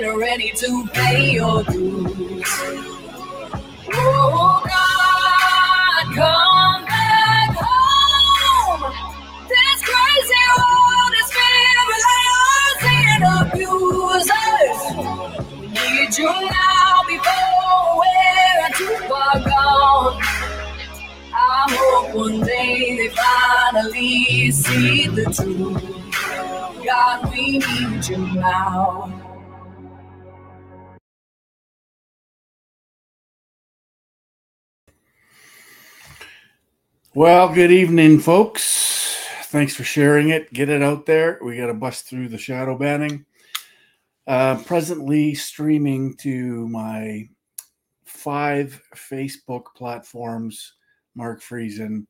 get ready to pay your dues. Oh God, come back home. This crazy world is filled with liars and abusers. Need you now before we're too far gone. I hope one day they finally see the truth. God, we need you now. Well, good evening, folks. Thanks for sharing it. Get it out there. We got to bust through the shadow banning. Uh, presently streaming to my five Facebook platforms Mark Friesen,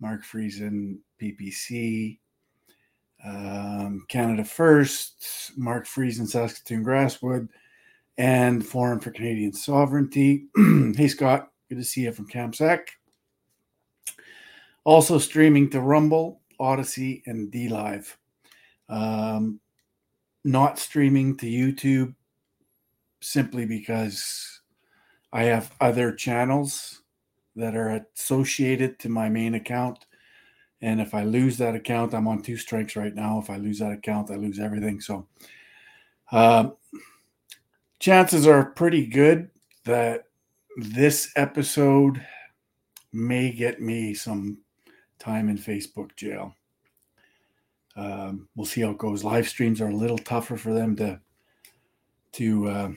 Mark Friesen PPC, um, Canada First, Mark Friesen Saskatoon Grasswood, and Forum for Canadian Sovereignty. hey, Scott. Good to see you from CamSec. Also streaming to Rumble, Odysee, and DLive. Um, not streaming to YouTube simply because I have other channels that are associated to my main account. And if I lose that account, I'm on two strikes right now. If I lose that account, I lose everything. So, uh, chances are pretty good that this episode may get me some time in Facebook jail. Um, we'll see how it goes. Live streams are a little tougher for them to to uh,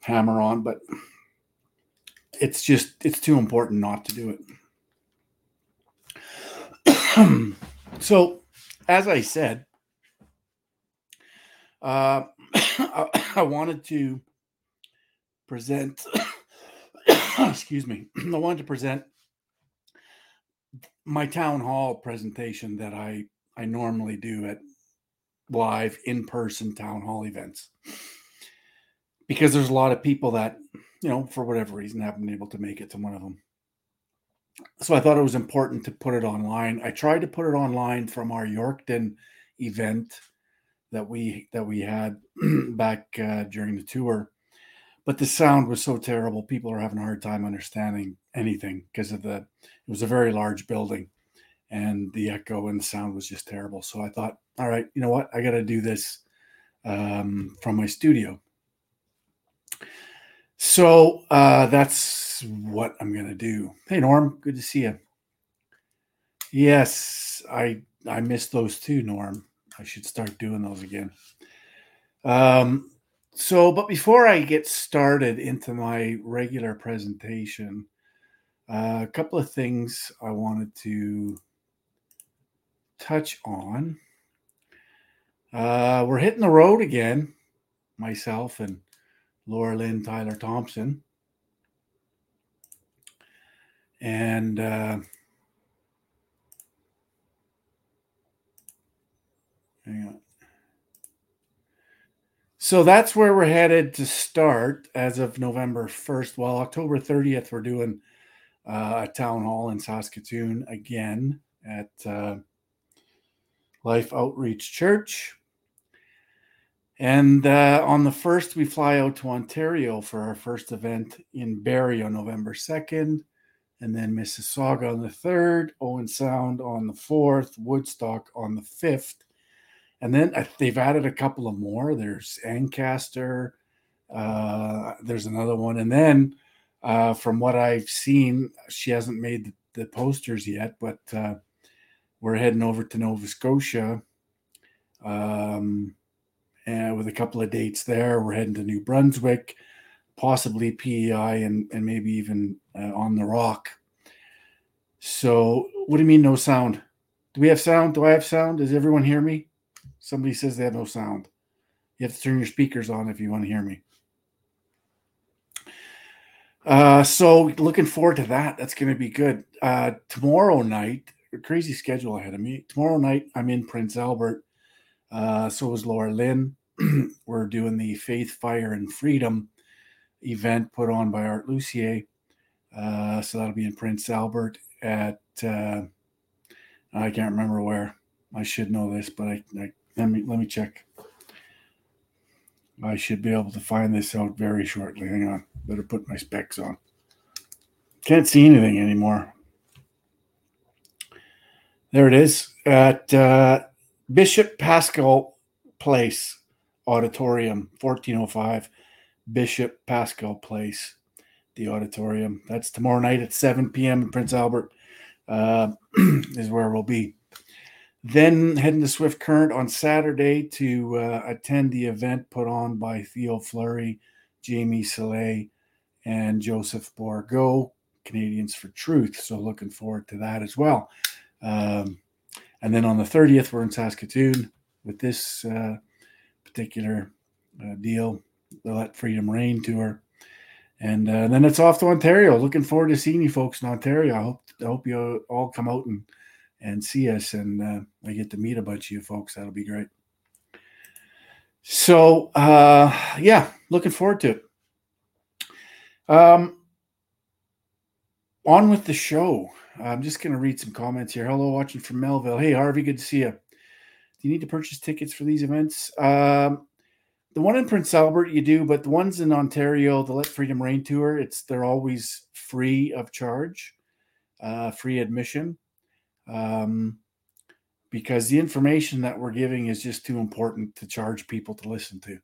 hammer on, but it's just it's too important not to do it. so, as I said, uh, I wanted to present. excuse me. I wanted to present my town hall presentation that I I normally do at live in person town hall events. Because there's a lot of people that you know for whatever reason haven't been able to make it to one of them. So i thought it was important to put it online. I tried to put it online from our yorkton event that we that we had back uh, during the tour. But the sound was so terrible people are having a hard time understanding anything because of the it was a very large building and the echo and the sound was just terrible. So I thought, all right, you know what? I got to do this um, from my studio. So uh, that's what I'm going to do. Hey, Norm, good to see you. Yes, I I missed those too, Norm. I should start doing those again. Um, so, but before I get started into my regular presentation, uh, a couple of things I wanted to touch on. Uh, we're hitting the road again, myself and Laura Lynn Tyler Thompson. And uh, hang on. So that's where we're headed to start as of November 1st. Well, October 30th, we're doing uh, a town hall in Saskatoon again at uh, Life Outreach Church. And uh, on the first, we fly out to Ontario for our first event in Barrie on November 2nd, and then Mississauga on the 3rd, Owen Sound on the 4th, Woodstock on the 5th. And then uh, they've added a couple of more. There's Ancaster, uh, there's another one. And then uh, from what I've seen, she hasn't made the, posters yet, but uh, we're heading over to Nova Scotia um, and with a couple of dates there. We're heading to New Brunswick, possibly PEI, and, and maybe even uh, on the Rock. So, what do you mean, no sound? Do we have sound? Do I have sound? Does everyone hear me? Somebody says they have no sound. You have to turn your speakers on if you want to hear me. Uh, so looking forward to that. That's going to be good. Uh, tomorrow night, crazy schedule ahead of me. Tomorrow night, I'm in Prince Albert. Uh, so is Laura Lynn. We're doing the Faith, Fire, and Freedom event put on by Art Lucier. Uh, so that'll be in Prince Albert at uh, I can't remember where. I should know this, but I, I let me let me check. I should be able to find this out very shortly. Hang on. Better put my specs on. Can't see anything anymore. There it is at uh, Bishop Pascal Place Auditorium, 1405 Bishop Pascal Place, the auditorium. That's tomorrow night at 7 p.m. in Prince Albert, uh, is where we'll be. Then heading to Swift Current on Saturday to uh, attend the event put on by Theo Fleury, Jamie Soleil, and Joseph Borgo, Canadians for Truth. So looking forward to that as well. Um, and then on the 30th, we're in Saskatoon with this uh, particular uh, deal, the Let Freedom Reign tour. And uh, then it's off to Ontario. Looking forward to seeing you folks in Ontario. I hope I hope you all come out and and see us, and uh, I get to meet a bunch of you folks. That'll be great. So, uh, yeah, looking forward to it. Um, on with the show. I'm just going to read some comments here. Hello, watching from Melville. Hey, Harvey, good to see you. Do you need to purchase tickets for these events? Um, the one in Prince Albert, you do, but the ones in Ontario, the Let Freedom Reign tour, it's they're always free of charge, uh, free admission um, because the information that we're giving is just too important to charge people to listen to.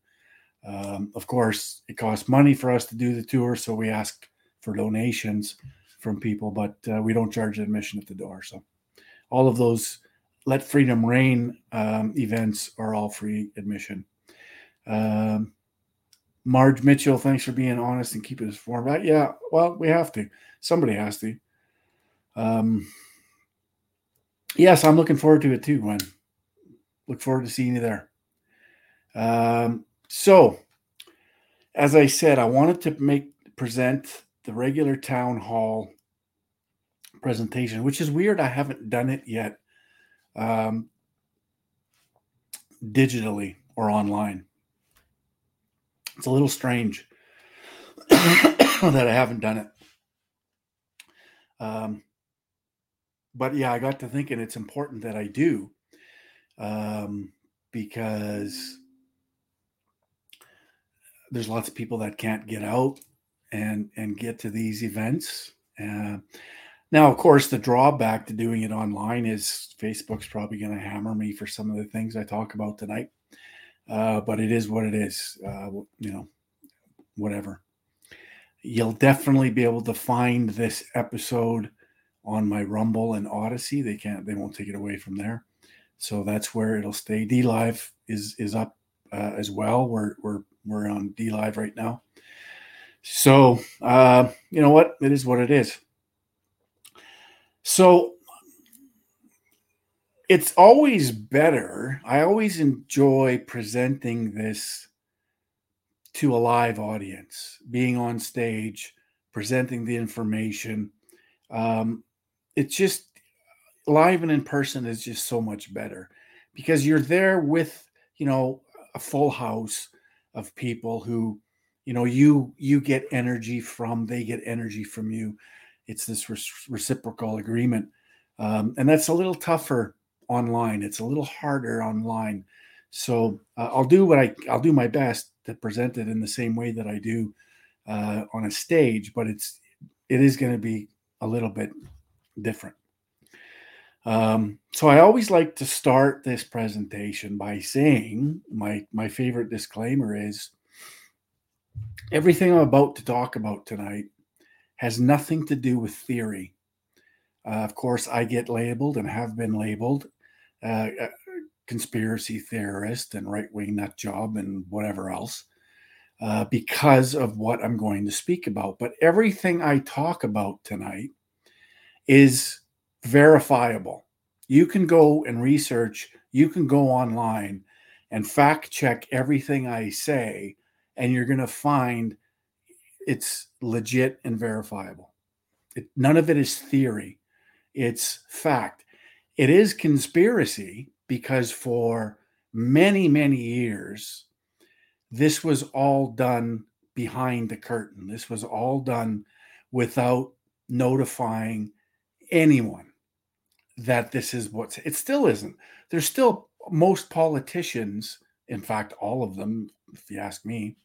Um, of course, it costs money for us to do the tour, so we ask for donations from people, but uh, we don't charge admission at the door. So, all of those Let Freedom Reign um, events are all free admission. Um, Marge Mitchell, thanks for being honest and keeping us informed. Uh, yeah, well, we have to. Somebody has to. Um, yes, I'm looking forward to it too, Gwen. Look forward to seeing you there. Um, so, as I said, I wanted to make present the regular town hall presentation, which is weird. I haven't done it yet um, digitally or online. It's a little strange that I haven't done it. Um, but yeah, I got to thinking it's important that I do um, because there's lots of people that can't get out and and get to these events. Uh, now, of course, the drawback to doing it online is Facebook's probably going to hammer me for some of the things I talk about tonight. Uh, but it is what it is. Uh, you know, whatever. You'll definitely be able to find this episode on my Rumble and Odysee. They can't, they won't take it away from there. So that's where it'll stay. D Live is is up uh, as well. We're we're we're on D Live right now. So uh, you know what? It is what it is. So it's always better. I always enjoy presenting this to a live audience, being on stage, presenting the information. Um, it's just live and in person is just so much better because you're there with you know a full house of people who you know you you get energy from they get energy from you. It's this re- reciprocal agreement. Um, and that's a little tougher online. It's a little harder online. So uh, i'll do what i i'll do my best to present it in the same way that i do uh, on a stage but it's it is going to be a little bit different. Um, so I always like to start this presentation by saying my my favorite disclaimer is everything I'm about to talk about tonight has nothing to do with theory. Uh, of course, I get labeled and have been labeled uh, conspiracy theorist and right wing nut job and whatever else uh, because of what I'm going to speak about. But everything I talk about tonight is verifiable. You can go and research, you can go online and fact check everything I say, and you're going to find it's legit and verifiable. It, none of it is theory, it's fact. It is conspiracy because for many, many years, this was all done behind the curtain. This was all done without notifying anyone that this is what's it still isn't there's still most politicians in fact all of them if you ask me,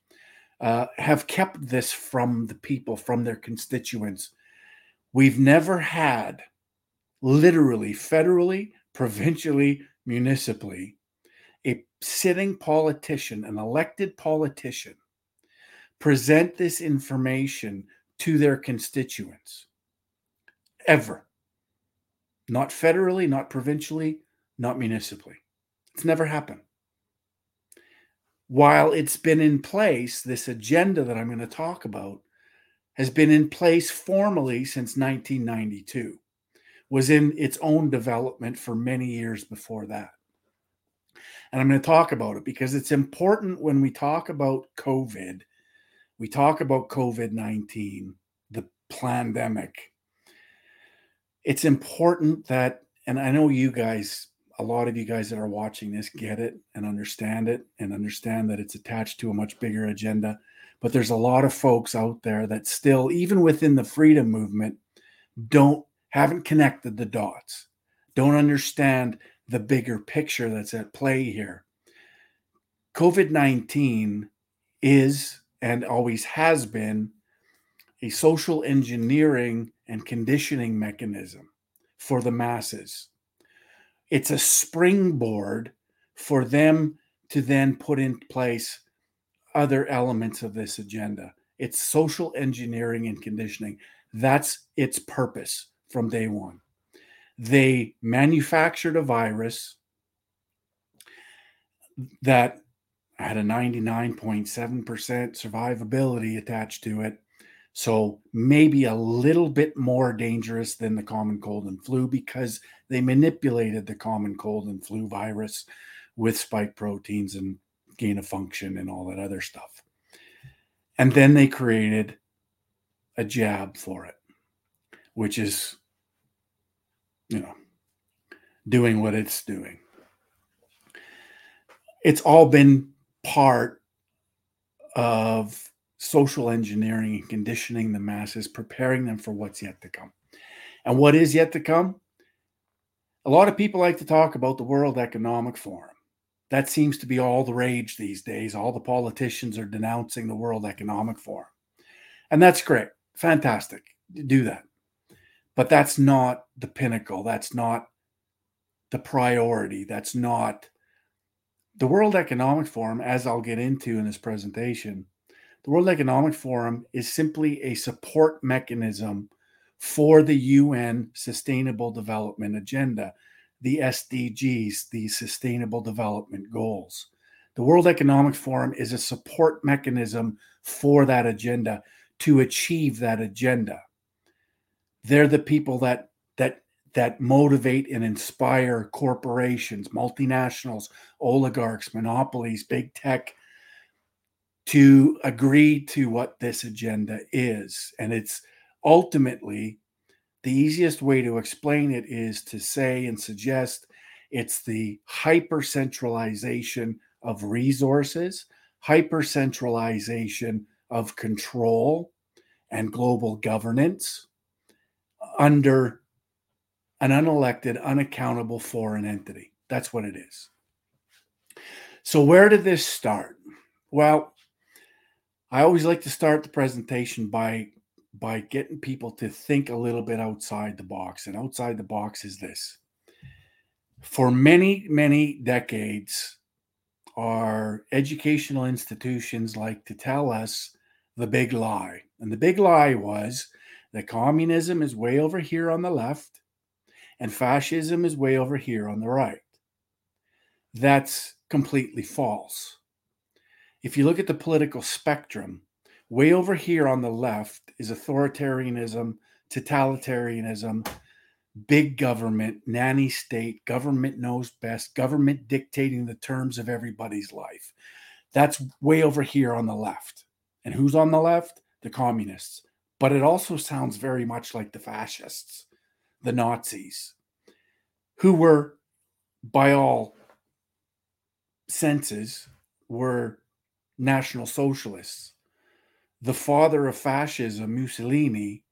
uh, have kept this from the people, from their constituents. We've never had, literally, federally, provincially, municipally, a sitting politician, an elected politician, present this information to their constituents. Ever. Not federally, not provincially, not municipally. It's never happened. While it's been in place, this agenda that I'm going to talk about has been in place formally since 1992, was in its own development for many years before that. And I'm going to talk about it because it's important when we talk about COVID, we talk about COVID 19, the pandemic. It's important that, and I know you guys a lot of you guys that are watching this get it and understand it and understand that it's attached to a much bigger agenda. But there's a lot of folks out there that still, even within the freedom movement, don't haven't connected the dots, don't understand the bigger picture that's at play here. COVID 19 is and always has been a social engineering and conditioning mechanism for the masses it's a springboard for them to then put in place other elements of this agenda. It's social engineering and conditioning. That's its purpose from day one. They manufactured a virus that had a 99.7% survivability attached to it so maybe a little bit more dangerous than the common cold and flu because they manipulated the common cold and flu virus with spike proteins and gain of function and all that other stuff. And then they created a jab for it, which is, you know, doing what it's doing. It's all been part of social engineering and conditioning the masses, preparing them for what's yet to come. And what is yet to come? A lot of people like to talk about the World Economic Forum. That seems to be all the rage these days. All the politicians are denouncing the World Economic Forum. And that's great. Fantastic. Do that. But that's not the pinnacle. That's not the priority. That's not the World Economic Forum, as I'll get into in this presentation, the World Economic Forum is simply a support mechanism for the UN Sustainable Development Agenda, the SDGs, the Sustainable Development Goals. The World Economic Forum is a support mechanism for that agenda to achieve that agenda. They're the people that that that motivate and inspire corporations, multinationals, oligarchs, monopolies, big tech, to agree to what this agenda is. And it's ultimately the easiest way to explain it is to say and suggest it's the hyper centralization of resources, hyper centralization of control and global governance under an unelected, unaccountable foreign entity. That's what it is. So, where did this start? Well, I always like to start the presentation by by getting people to think a little bit outside the box. And outside the box is this. For many, many decades, our educational institutions like to tell us the big lie. And the big lie was that communism is way over here on the left and fascism is way over here on the right. That's completely false. If you look at the political spectrum, way over here on the left is authoritarianism, totalitarianism, big government, nanny state, government knows best, government dictating the terms of everybody's life. That's way over here on the left. And who's on the left? The communists. But it also sounds very much like the fascists, the Nazis, who were, by all senses, were National Socialists. The father of fascism, Mussolini,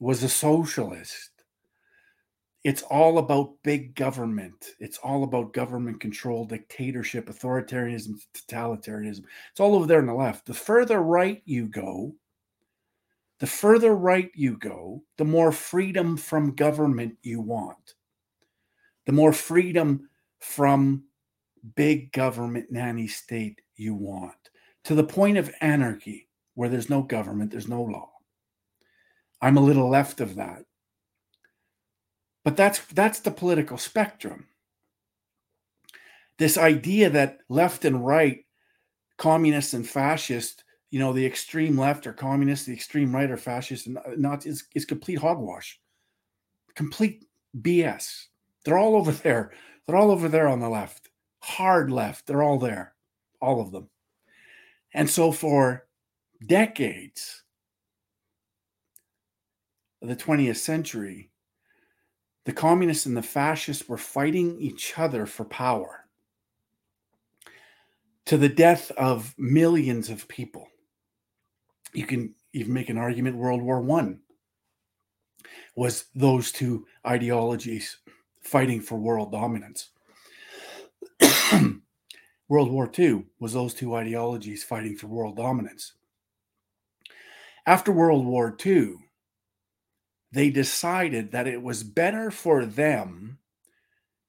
was a socialist. it's all about big government. It's all about government control, dictatorship, authoritarianism, totalitarianism. It's all over there on the left. The further right you go, the further right you go, the more freedom from government you want. The more freedom from big government nanny state you want, to the point of anarchy, where there's no government, there's no law. I'm a little left of that. But that's that's the political spectrum. This idea that left and right, communists and fascists, you know, the extreme left are communists, the extreme right are fascists, and uh, not is, is complete hogwash, complete BS. They're all over there. They're all over there on the left, hard left. They're all there, all of them. And so for decades of the 20th century, the communists and the fascists were fighting each other for power to the death of millions of people. You can even make an argument World War One was those two ideologies fighting for world dominance. World War II was those two ideologies fighting for world dominance. After World War II, they decided that it was better for them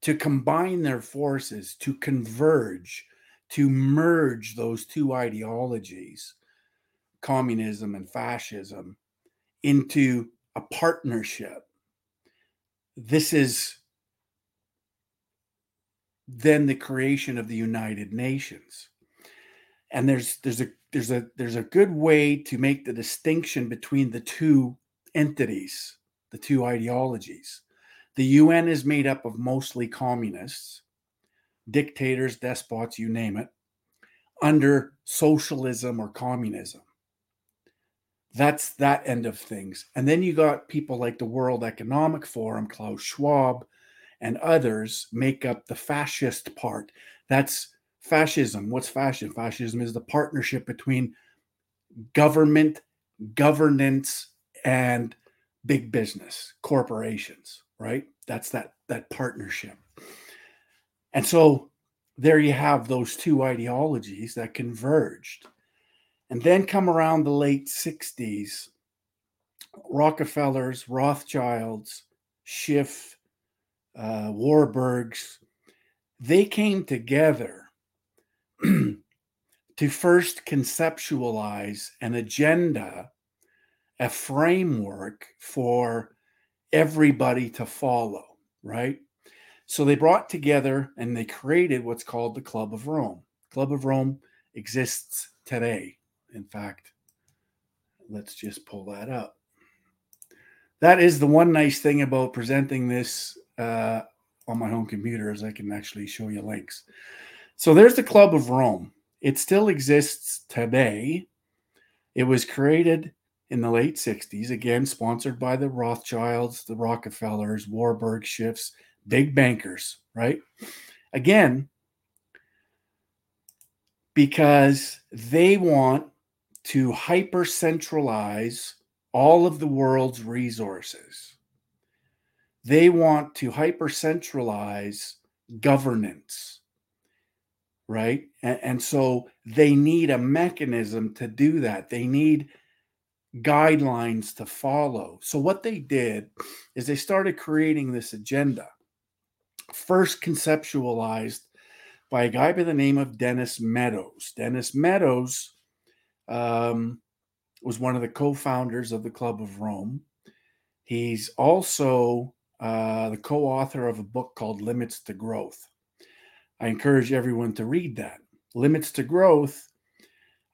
to combine their forces, to converge, to merge those two ideologies, communism and fascism, into a partnership. This is then the creation of the United Nations. And there's there's a there's a there's a good way to make the distinction between the two entities, the two ideologies. The UN is made up of mostly communists, dictators, despots, you name it, under socialism or communism. That's that end of things. And then you got people like the World Economic Forum, Klaus Schwab, and others make up the fascist part. That's fascism. What's fascism? Fascism is the partnership between government, governance, and big business, corporations, right? That's that that partnership. And so there you have those two ideologies that converged. And then come around the late 60s, Rockefellers, Rothschilds, Schiff, uh, Warburgs, they came together to first conceptualize an agenda, a framework for everybody to follow, right? So they brought together and they created what's called the Club of Rome. Club of Rome exists today. In fact, let's just pull that up. That is the one nice thing about presenting this uh, on my home computer as I can actually show you links. So there's the Club of Rome. It still exists today. It was created in the late 60s, again, sponsored by the Rothschilds, the Rockefellers, Warburg Schiffs, big bankers, right? Again, because they want to hyper centralize all of the world's resources. They want to hyper centralize governance, right? And, and, so they need a mechanism to do that. They need guidelines to follow. So, what they did is they started creating this agenda, first conceptualized by a guy by the name of Dennis Meadows. Dennis Meadows um, was one of the co founders of the Club of Rome. He's also uh, the co author of a book called Limits to Growth. I encourage everyone to read that. Limits to Growth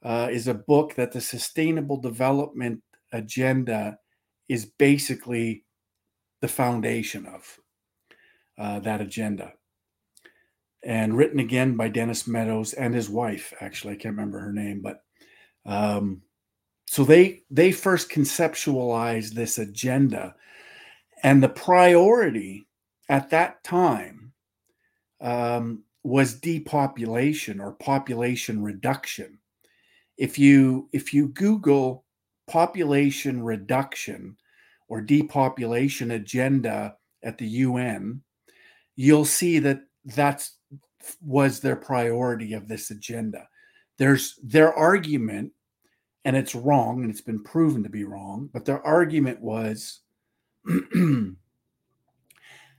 uh, is a book that the Sustainable Development Agenda is basically the foundation of uh, that agenda. And written again by Dennis Meadows and his wife, actually, I can't remember her name, but um, so they they first conceptualized this agenda and the priority at that time um, was depopulation or population reduction. If you if you Google population reduction or depopulation agenda at the UN, you'll see that that's was their priority of this agenda. There's their argument, and it's wrong, and it's been proven to be wrong, but their argument was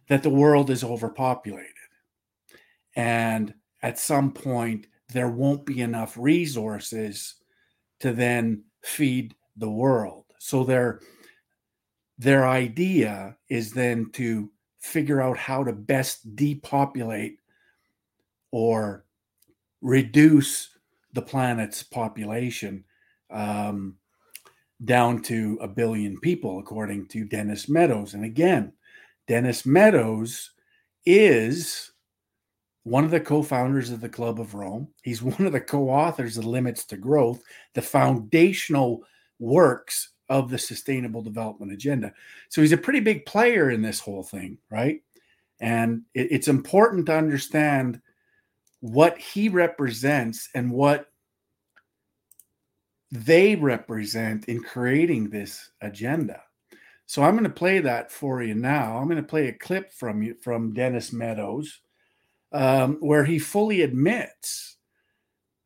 that the world is overpopulated. And at some point, there won't be enough resources to then feed the world. So their their idea is then to figure out how to best depopulate or reduce the planet's population um, down to a billion people, according to Dennis Meadows. And again, Dennis Meadows is one of the co founders of the Club of Rome. He's one of the co authors of Limits to Growth, the foundational works of the Sustainable Development Agenda. So he's a pretty big player in this whole thing, right? And it, it's important to understand what he represents and what they represent in creating this agenda. So I'm going to play that for you now. I'm going to play a clip from you from Dennis Meadows, um, where he fully admits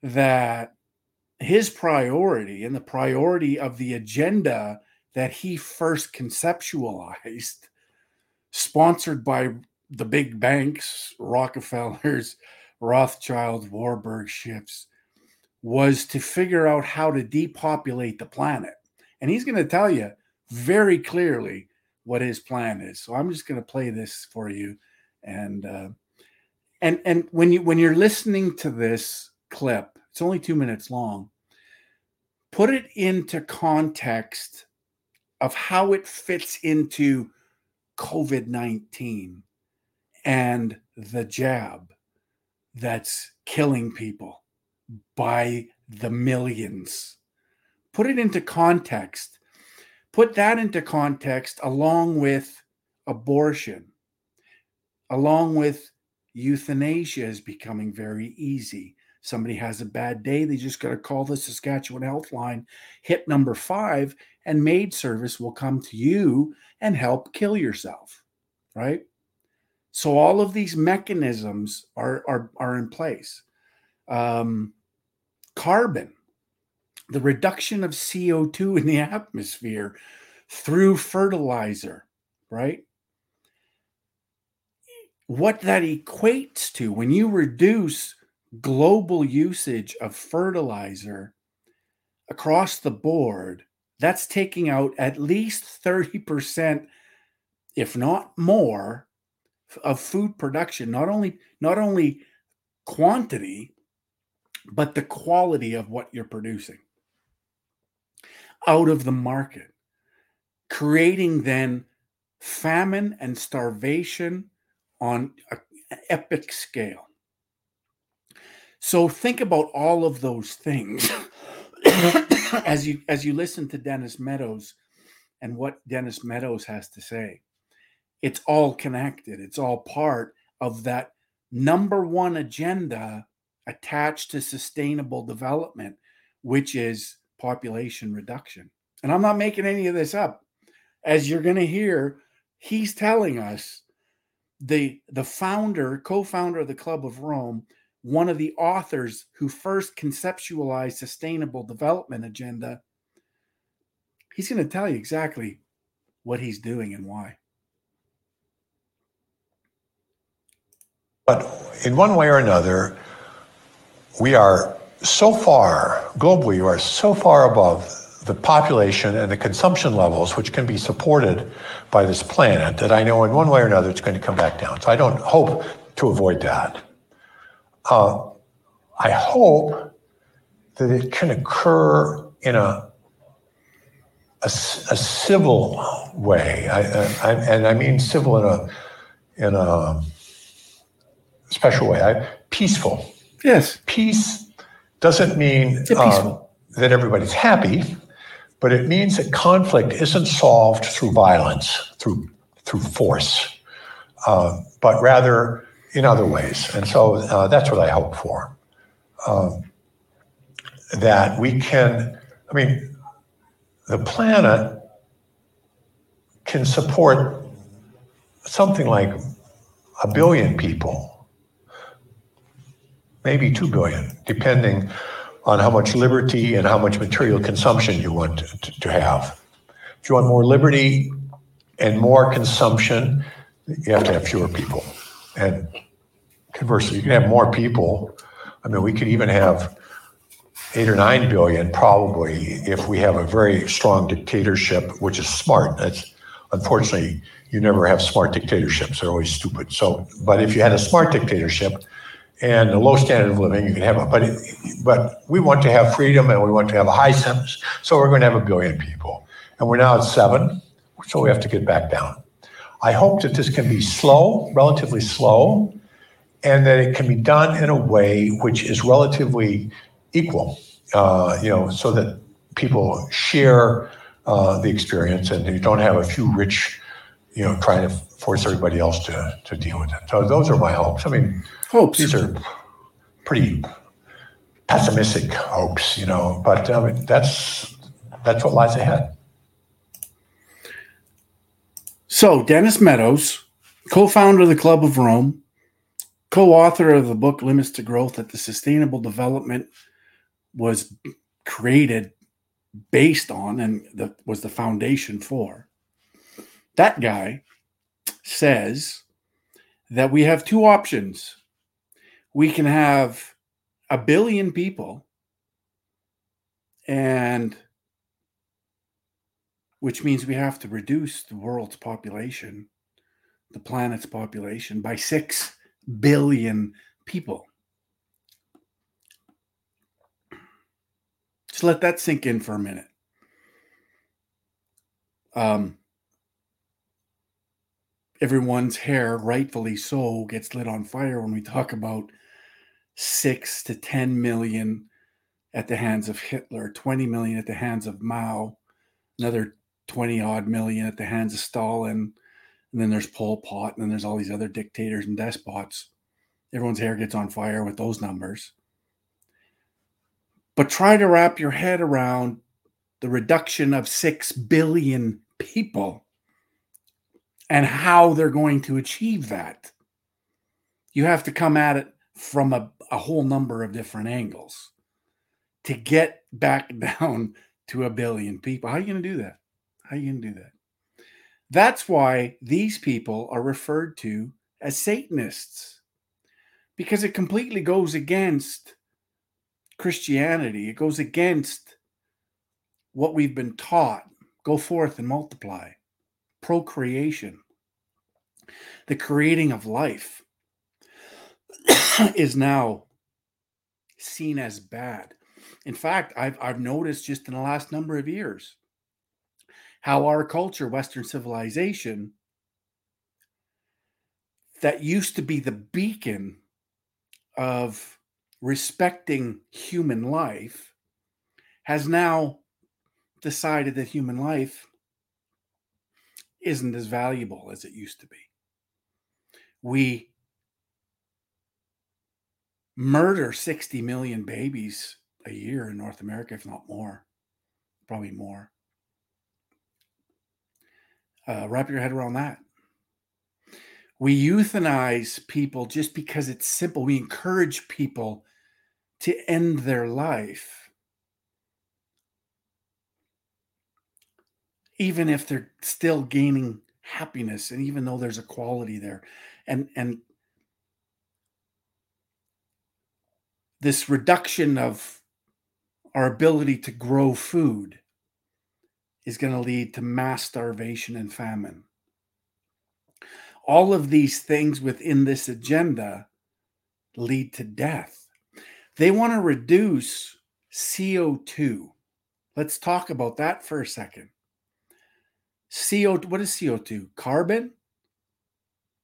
that his priority and the priority of the agenda that he first conceptualized, sponsored by the big banks, Rockefellers, Rothschilds, Warburg Schiffs, was to figure out how to depopulate the planet. And he's going to tell you very clearly what his plan is. So I'm just going to play this for you. And uh, and and when you when you're listening to this clip, it's only two minutes long. Put it into context of how it fits into COVID 19 and the jab that's killing people by the millions. Put it into context. Put that into context along with abortion, along with euthanasia is becoming very easy. Somebody has a bad day, they just got to call the Saskatchewan Health Line, hit number five, and maid service will come to you and help kill yourself, right? So all of these mechanisms are are, are in place. Um, carbon, the reduction of CO2 in the atmosphere through fertilizer, right? What that equates to when you reduce global usage of fertilizer across the board, that's taking out at least 30%, if not more, of food production. Not only not only quantity, but the quality of what you're producing out of the market, creating then famine and starvation on an epic scale. So think about all of those things as you as you listen to Dennis Meadows and what Dennis Meadows has to say. It's all connected. It's all part of that number one agenda attached to sustainable development, which is population reduction. And I'm not making any of this up. As you're going to hear, he's telling us the the founder, co-founder of the Club of Rome, one of the authors who first conceptualized sustainable development agenda, he's going to tell you exactly what he's doing and why. But in one way or another, we are so far, globally, we are so far above the population and the consumption levels which can be supported by this planet that I know in one way or another it's going to come back down. So I don't hope to avoid that. Uh, I hope that it can occur in a a, a civil way, I, I, and I mean civil in a in a special way, I, peaceful Yes. Peace doesn't mean uh, that everybody's happy, but it means that conflict isn't solved through violence, through through force, uh, but rather in other ways. And so uh, that's what I hope for. Um, that we can, I mean, the planet can support something like a billion people, maybe two billion, depending on how much liberty and how much material consumption you want to, to have. If you want more liberty and more consumption, you have to have fewer people. And conversely, you can have more people. I mean, we could even have eight or nine billion probably if we have a very strong dictatorship, which is smart. That's unfortunately you never have smart dictatorships; they're always stupid. So, but if you had a smart dictatorship and a low standard of living, you can have a. But it, but we want to have freedom and we want to have a high census, so we're going to have a billion people, and we're now at seven, so we have to get back down. I hope that this can be slow, relatively slow, and that it can be done in a way which is relatively equal, uh, you know, so that people share uh, the experience and you don't have a few rich, you know, trying to force everybody else to, to deal with it. So those are my hopes. I mean, hopes. These are pretty pessimistic hopes, you know, but I mean, that's that's what lies ahead. So Dennis Meadows, co-founder of the Club of Rome, co-author of the book Limits to Growth that the Sustainable Development was created based on and that was the foundation for. That guy says that we have two options. We can have a billion people and which means we have to reduce the world's population, the planet's population by 6 billion people. Just let that sink in for a minute. Um, everyone's hair, rightfully so, gets lit on fire when we talk about six to 10 million at the hands of Hitler, 20 million at the hands of Mao, another 20 odd million at the hands of Stalin. And then there's Pol Pot, and then there's all these other dictators and despots. Everyone's hair gets on fire with those numbers. But try to wrap your head around the reduction of 6 billion people and how they're going to achieve that. You have to come at it from a, a whole number of different angles to get back down to a billion people. How are you going to do that? How are you going to do that? That's why these people are referred to as Satanists because it completely goes against Christianity. It goes against what we've been taught go forth and multiply, procreation, the creating of life is now seen as bad. In fact, I've, I've noticed just in the last number of years how our culture, Western civilization, that used to be the beacon of respecting human life has now decided that human life isn't as valuable as it used to be. We murder 60 million babies a year in North America, if not more, probably more. Uh, wrap your head around that. We euthanize people just because it's simple. We encourage people to end their life, even if they're still gaining happiness and even though there's a quality there. And, and this reduction of our ability to grow food is going to lead to mass starvation and famine. All of these things within this agenda lead to death. They want to reduce CO2. Let's talk about that for a second. CO, what is CO2? Carbon,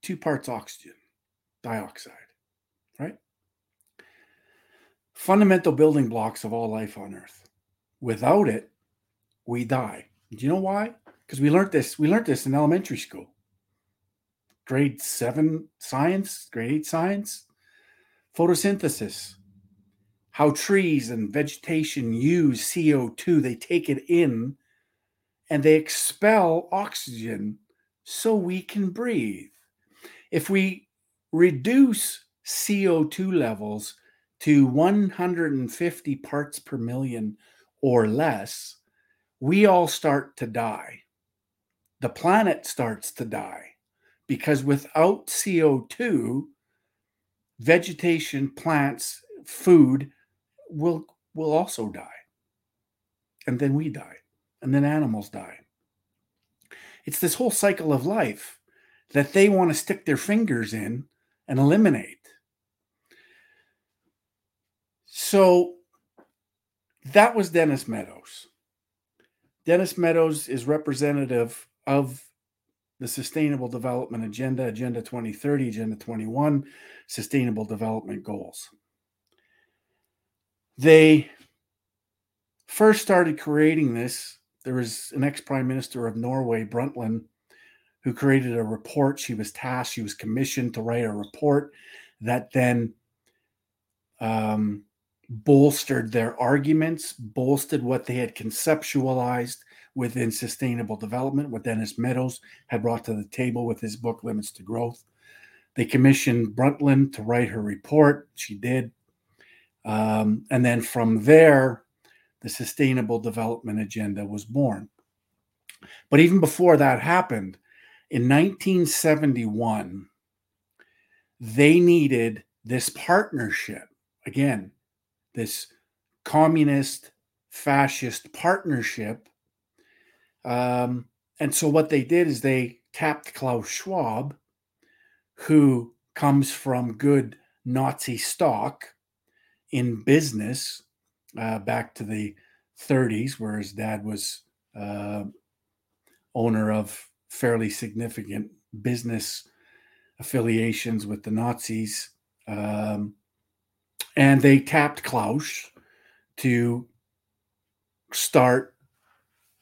two parts oxygen, dioxide, right? Fundamental building blocks of all life on earth. Without it, we die. Do you know why? Because we learned this, we learned this in elementary school. Grade seven science, grade eight science, photosynthesis how trees and vegetation use CO2. They take it in and they expel oxygen so we can breathe. if we reduce CO2 levels to 150 parts per million or less, we all start to die. The planet starts to die because without CO2, vegetation, plants, food will will also die. And then we die. And then animals die. It's this whole cycle of life that they want to stick their fingers in and eliminate. So that was Dennis Meadows. Dennis Meadows is representative of the Sustainable Development Agenda, Agenda 2030, Agenda 21, Sustainable Development Goals. They first started creating this. There was an ex prime minister of Norway, Brundtland, who created a report. She was tasked, she was commissioned to write a report that then um, bolstered their arguments, bolstered what they had conceptualized within sustainable development, what Dennis Meadows had brought to the table with his book, Limits to Growth. They commissioned Brundtland to write her report. She did. Um, and then from there, the Sustainable Development Agenda was born. But even before that happened, in 1971, they needed this partnership. Again, this communist fascist partnership. Um, and so what they did is they tapped Klaus Schwab, who comes from good Nazi stock in business uh, back to the 30s, where his dad was uh, owner of fairly significant business affiliations with the Nazis. Um, and they tapped Klaus to start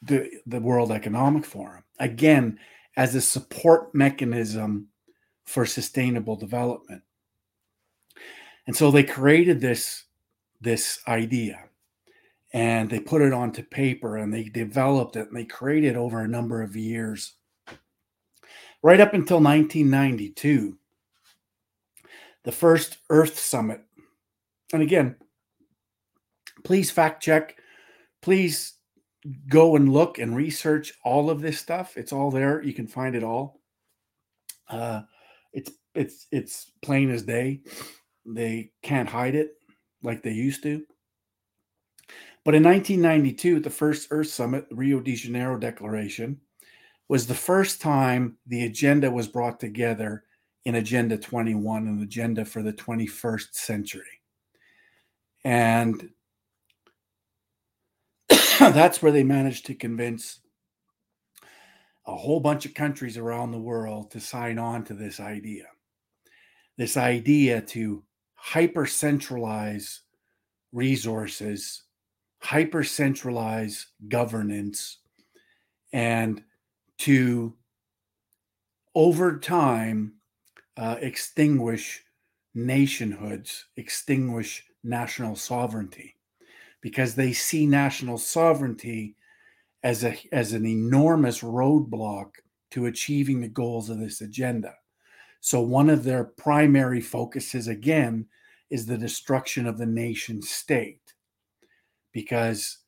the the World Economic Forum again as a support mechanism for sustainable development. And so they created this this idea and they put it onto paper and they developed it and they created over a number of years right up until 1992 the first earth summit and again, please fact check. Please go and look and research all of this stuff. It's all there. You can find it all. Uh, it's it's it's plain as day. They can't hide it like they used to. But in 1992, the first Earth Summit, Rio de Janeiro Declaration, was the first time the agenda was brought together in Agenda 21, an agenda for the 21st century. And that's where they managed to convince a whole bunch of countries around the world to sign on to this idea. This idea to hyper centralize resources, hyper centralize governance, and to over time uh, extinguish nationhoods, extinguish national sovereignty because they see national sovereignty as a as an enormous roadblock to achieving the goals of this agenda. So one of their primary focuses again is the destruction of the nation state because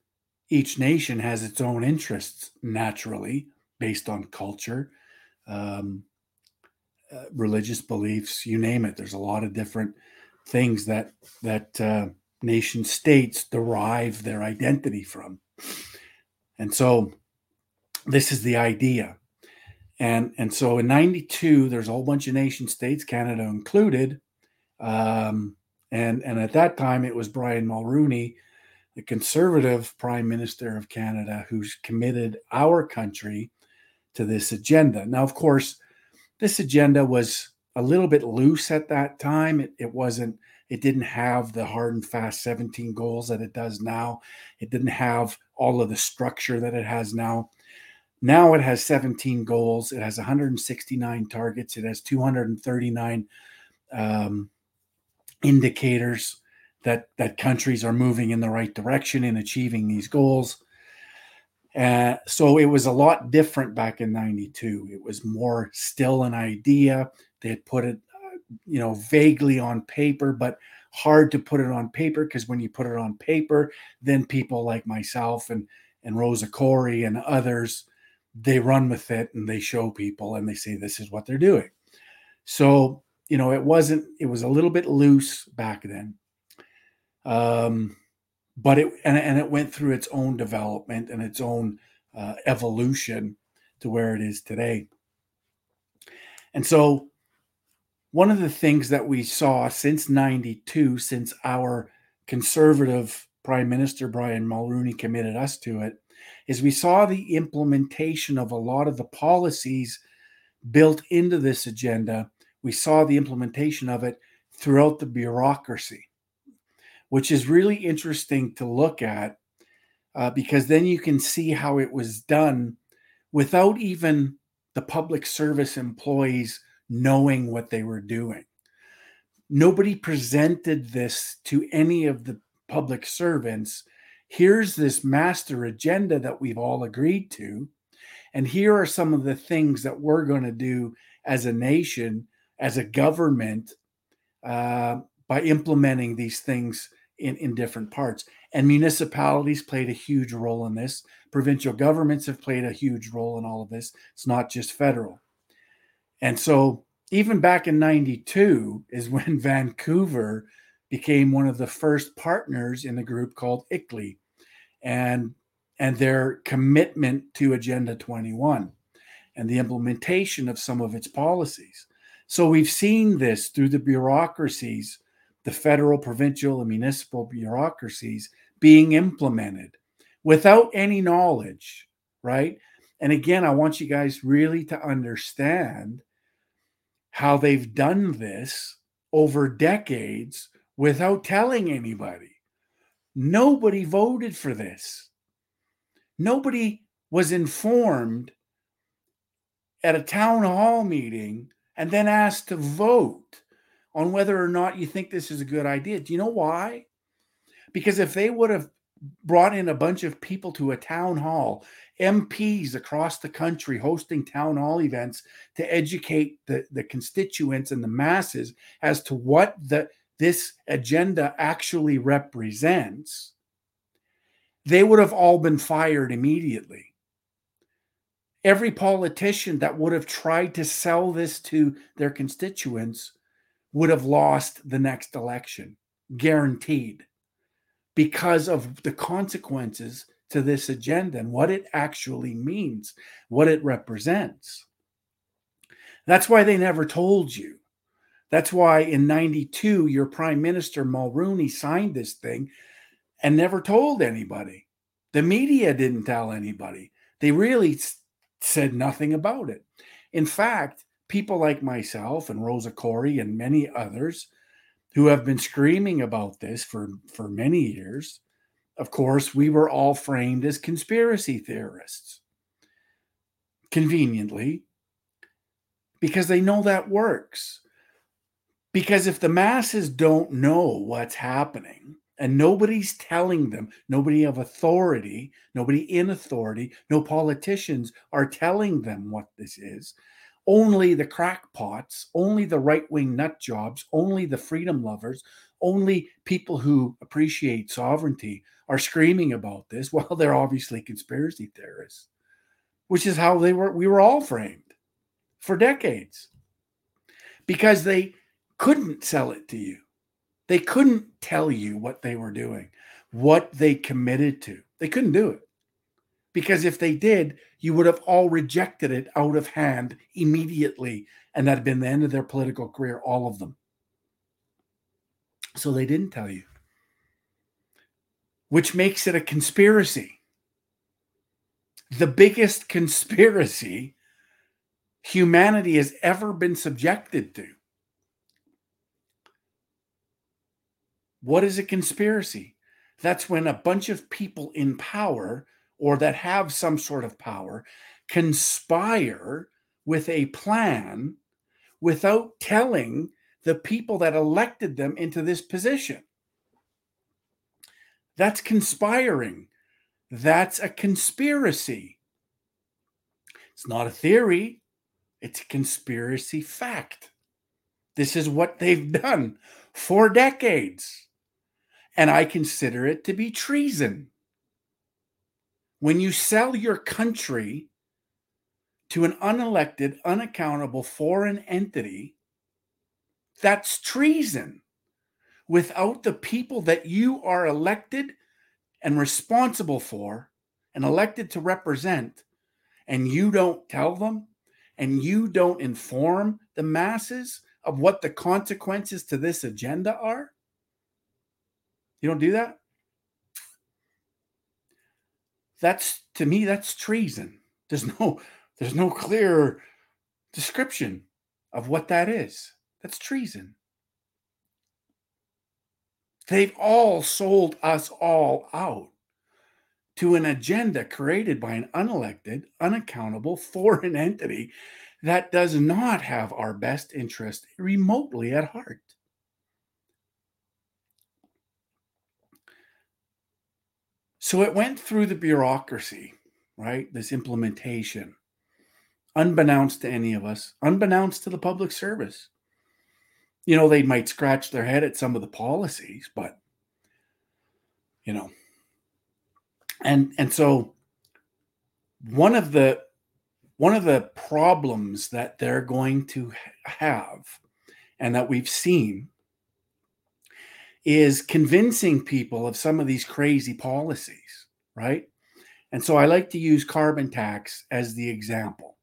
each nation has its own interests naturally based on culture um, uh, religious beliefs you name it there's a lot of different things that that uh, nation states derive their identity from. And so this is the idea. And, and so in 92, there's a whole bunch of nation states, Canada included. Um, and, and at that time, it was Brian Mulroney, the conservative prime minister of Canada, who's committed our country to this agenda. Now, of course, this agenda was a little bit loose at that time. It, it wasn't, it didn't have the hard and fast 17 goals that it does now. It didn't have all of the structure that it has now. Now it has 17 goals. It has 169 targets. It has 239 um, indicators that that countries are moving in the right direction in achieving these goals. Uh, so it was a lot different back in 92. It was more still an idea They had put it, uh, you know, vaguely on paper, but hard to put it on paper because when you put it on paper, then people like myself and and Rosa Koire and others, they run with it and they show people and they say this is what they're doing. So you know, it wasn't. It was a little bit loose back then. Um, but it and, and it went through its own development and its own uh, evolution to where it is today. And so, one of the things that we saw since 92, since our conservative Prime Minister Brian Mulroney committed us to it, is we saw the implementation of a lot of the policies built into this agenda. We saw the implementation of it throughout the bureaucracy which is really interesting to look at uh, because then you can see how it was done without even the public service employees knowing what they were doing. Nobody presented this to any of the public servants. Here's this master agenda that we've all agreed to. And here are some of the things that we're going to do as a nation, as a government, uh, by implementing these things in, in different parts. And municipalities played a huge role in this. Provincial governments have played a huge role in all of this. It's not just federal. And so, even back in 92 is when Vancouver became one of the first partners in the group called ICLEI and, and their commitment to Agenda 21 and the implementation of some of its policies. So, we've seen this through the bureaucracies the federal, provincial, and municipal bureaucracies being implemented without any knowledge, right? And again, I want you guys really to understand how they've done this over decades without telling anybody. Nobody voted for this. Nobody was informed at a town hall meeting and then asked to vote on whether or not you think this is a good idea. Do you know why? Because if they would have brought in a bunch of people to a town hall, MPs across the country hosting town hall events to educate the, the constituents and the masses as to what the this agenda actually represents, they would have all been fired immediately. Every politician that would have tried to sell this to their constituents would have lost the next election, guaranteed, because of the consequences to this agenda and what it actually means, what it represents. That's why they never told you. That's why in 92, your prime minister, Mulroney, signed this thing and never told anybody. The media didn't tell anybody. They really said nothing about it. In fact, people like myself and Rosa Koire and many others who have been screaming about this for, for many years, of course, we were all framed as conspiracy theorists. Conveniently, because they know that works. Because if the masses don't know what's happening and nobody's telling them, nobody of authority, nobody in authority, no politicians are telling them what this is, only the crackpots, only the right wing nut jobs, only the freedom lovers, only people who appreciate sovereignty are screaming about this. Well, they're obviously conspiracy theorists, which is how they were. We were all framed for decades because they couldn't sell it to you. They couldn't tell you what they were doing, what they committed to. They couldn't do it. Because if they did, you would have all rejected it out of hand immediately. And that had been the end of their political career, all of them. So they didn't tell you, which makes it a conspiracy. The biggest conspiracy humanity has ever been subjected to. What is a conspiracy? That's when a bunch of people in power or that have some sort of power conspire with a plan without telling the people that elected them into this position. That's conspiring. That's a conspiracy. It's not a theory, it's a conspiracy fact. This is what they've done for decades. And I consider it to be treason. When you sell your country to an unelected, unaccountable foreign entity, that's treason. Without the people that you are elected and responsible for and elected to represent, and you don't tell them and you don't inform the masses of what the consequences to this agenda are? You don't do that? That's to me, that's treason. There's no there's no clear description of what that is. That's treason. They've all sold us all out to an agenda created by an unelected, unaccountable foreign entity that does not have our best interest remotely at heart. So it went through the bureaucracy, right? This implementation, unbeknownst to any of us, unbeknownst to the public service. You know, they might scratch their head at some of the policies, but, you know, and and so one of the one of the problems that they're going to have and that we've seen is convincing people of some of these crazy policies, right? And so I like to use carbon tax as the example.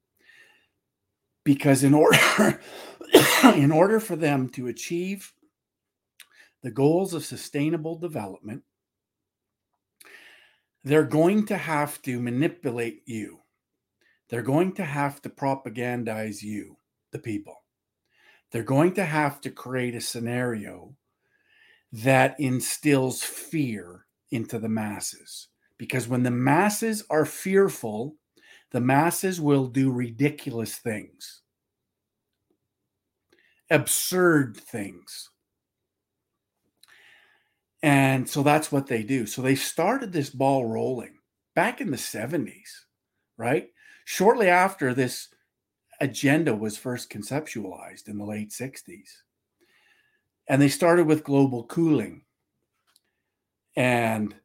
Because in order in order for them to achieve the goals of sustainable development, they're going to have to manipulate you they're going to have to propagandize you, the people. They're going to have to create a scenario that instills fear into the masses. Because when the masses are fearful, the masses will do ridiculous things, absurd things. And so that's what they do. So they started this ball rolling back in the 70s, right? shortly after this agenda was first conceptualized in the late 60s. And they started with global cooling. And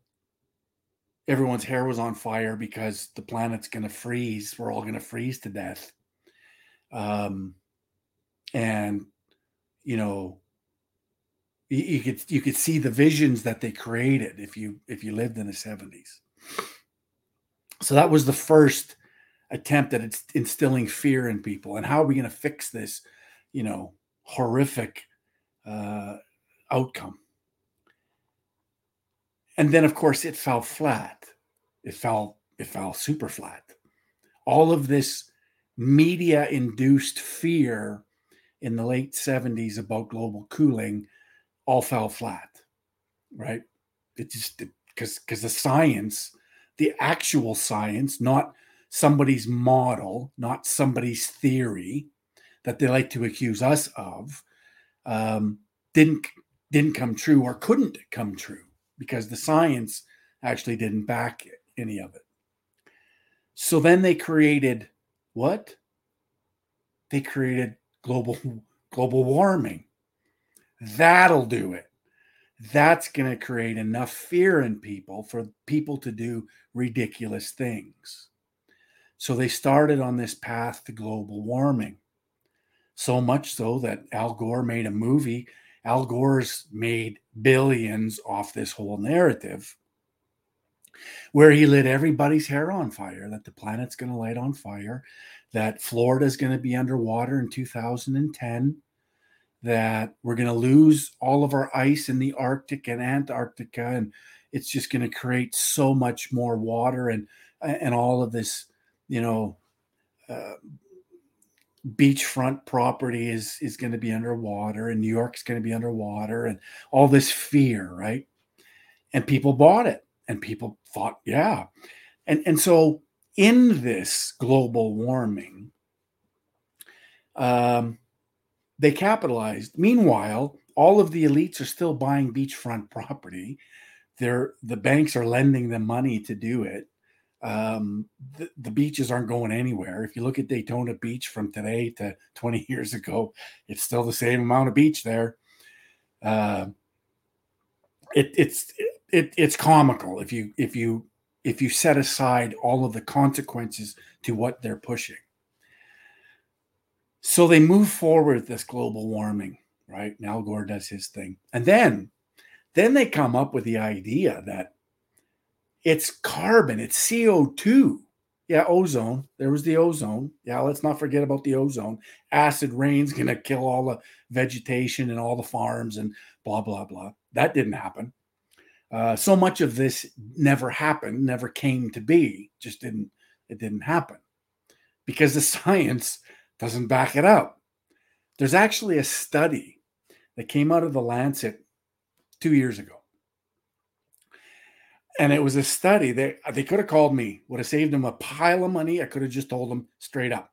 everyone's hair was on fire because the planet's going to freeze. We're all going to freeze to death. Um, and, you know, you, you could you could see the visions that they created if you if you lived in the 70s. So that was the first attempt at instilling fear in people and how are we going to fix this you know horrific uh, outcome. And then of course it fell flat. It fell it fell super flat. All of this media induced fear in the late 70s about global cooling all fell flat right? It just because because the science the actual science not somebody's model, not somebody's theory that they like to accuse us of, um, didn't didn't come true or couldn't come true because the science actually didn't back any of it. So then they created what? They created global global warming. That'll do it. That's going to create enough fear in people for people to do ridiculous things. So they started on this path to global warming. So much so that Al Gore made a movie. Al Gore's made billions off this whole narrative where he lit everybody's hair on fire, that the planet's going to light on fire, that Florida's going to be underwater in 2010, that we're going to lose all of our ice in the Arctic and Antarctica, and it's just going to create so much more water and and all of this you know, uh, beachfront property is is going to be underwater, and New York's going to be underwater, and all this fear, right? And people bought it, and people thought, yeah, and and so in this global warming, um, they capitalized. Meanwhile, all of the elites are still buying beachfront property. They're the banks are lending them money to do it Um, the, the beaches aren't going anywhere. If you look at Daytona Beach from today to 20 years ago, it's still the same amount of beach there. Uh, it, it's it, it's comical if you if you if you set aside all of the consequences to what they're pushing. So they move forward this global warming, right? And Al Gore does his thing. And then then they come up with the idea that it's carbon, it's CO2. Yeah, ozone. There was the ozone. Yeah, let's not forget about the ozone. Acid rain's going to kill all the vegetation and all the farms and blah, blah, blah. That didn't happen. Uh, so much of this never happened, never came to be, just didn't, it didn't happen because the science doesn't back it up. There's actually a study that came out of the Lancet two years ago and it was a study. Uh, they they could have called me, would have saved them a pile of money. I could have just told them straight up.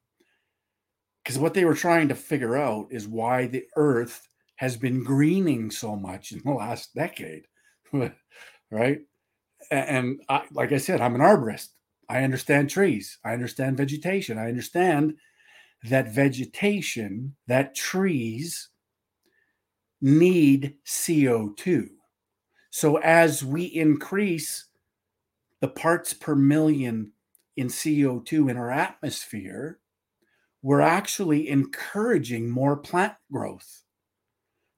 Because what they were trying to figure out is why the earth has been greening so much in the last decade. right? And I, like I said, I'm an arborist. I understand trees. I understand vegetation. I understand that vegetation, that trees need CO2 so as we increase the parts per million in CO2 in our atmosphere, we're actually encouraging more plant growth,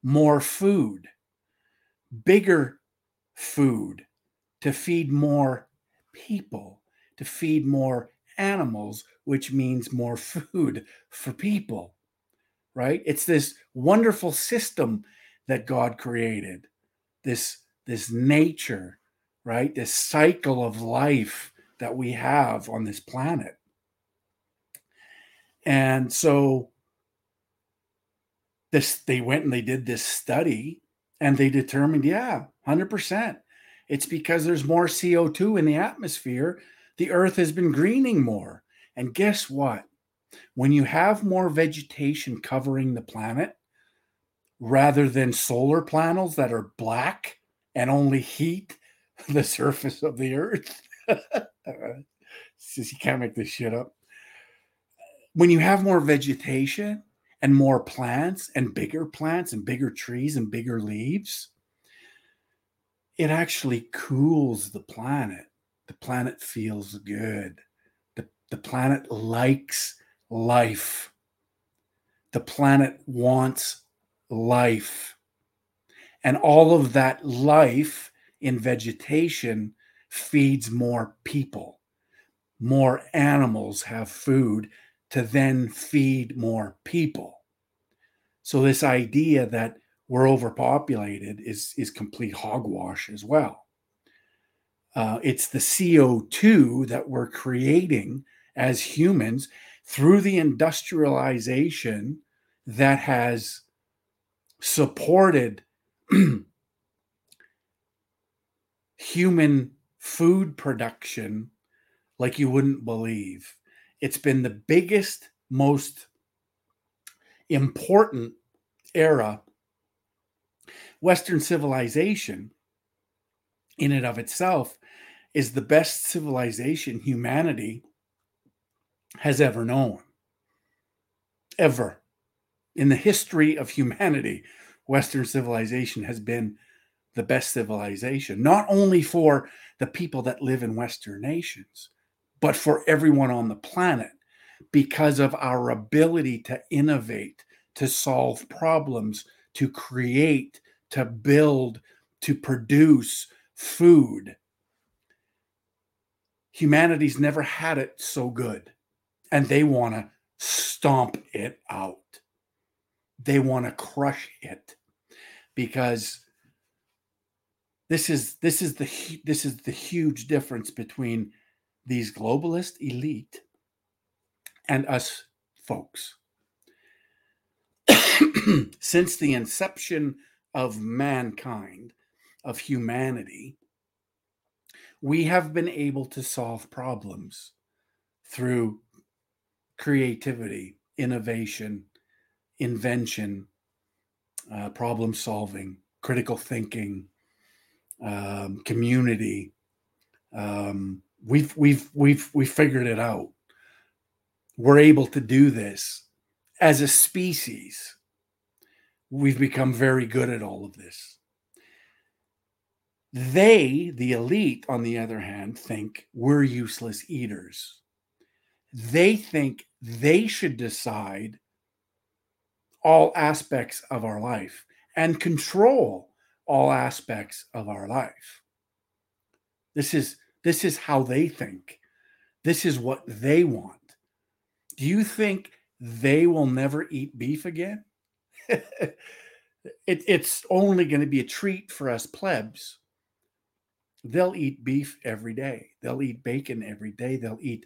more food, bigger food to feed more people, to feed more animals, which means more food for people, right? It's this wonderful system that God created, this this nature, right? This cycle of life that we have on this planet. And so this they went and they did this study and they determined, yeah, 100%. It's because there's more CO2 in the atmosphere. The earth has been greening more. And guess what? When you have more vegetation covering the planet rather than solar panels that are black, and only heat the surface of the earth. Just, you can't make this shit up. When you have more vegetation and more plants and bigger plants and bigger trees and bigger leaves, it actually cools the planet. The planet feels good. The, the planet likes life. The planet wants life and all of that life in vegetation feeds more people. More animals have food to then feed more people. So, this idea that we're overpopulated is, is complete hogwash as well. Uh, it's the CO2 that we're creating as humans through the industrialization that has supported human food production like you wouldn't believe. It's been the biggest, most important era. Western civilization, in and of itself, is the best civilization humanity has ever known. Ever. In the history of humanity, Western civilization has been the best civilization, not only for the people that live in Western nations, but for everyone on the planet because of our ability to innovate, to solve problems, to create, to build, to produce food. Humanity's never had it so good, and they want to stomp it out. They want to crush it because this is this is the this is the huge difference between these globalist elite and us folks. Since the inception of mankind, of humanity, we have been able to solve problems through creativity, innovation, invention, uh, problem solving, critical thinking, um, community, um, we've we've we've we figured it out. We're able to do this as a species. We've become very good at all of this. They, the elite, on the other hand, think we're useless eaters. They think they should decide all aspects of our life and control all aspects of our life. This is this is how they think. This is what they want. Do you think they will never eat beef again? it, it's only going to be a treat for us plebs. They'll eat beef every day. They'll eat bacon every day. They'll eat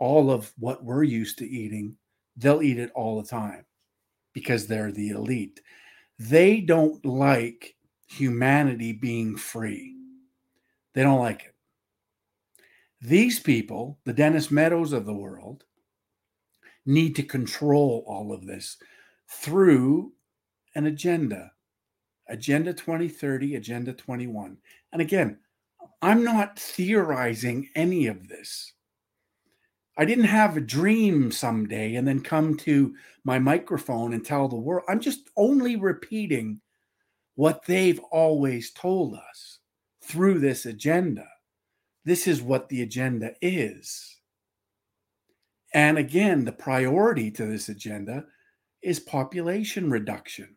all of what we're used to eating. They'll eat it all the time because they're the elite. They don't like humanity being free. They don't like it. These people, the Dennis Meadows of the world, need to control all of this through an agenda Agenda 2030, Agenda 21. And again, I'm not theorizing any of this. I didn't have a dream someday and then come to my microphone and tell the world. I'm just only repeating what they've always told us through this agenda. This is what the agenda is. And again, the priority to this agenda is population reduction,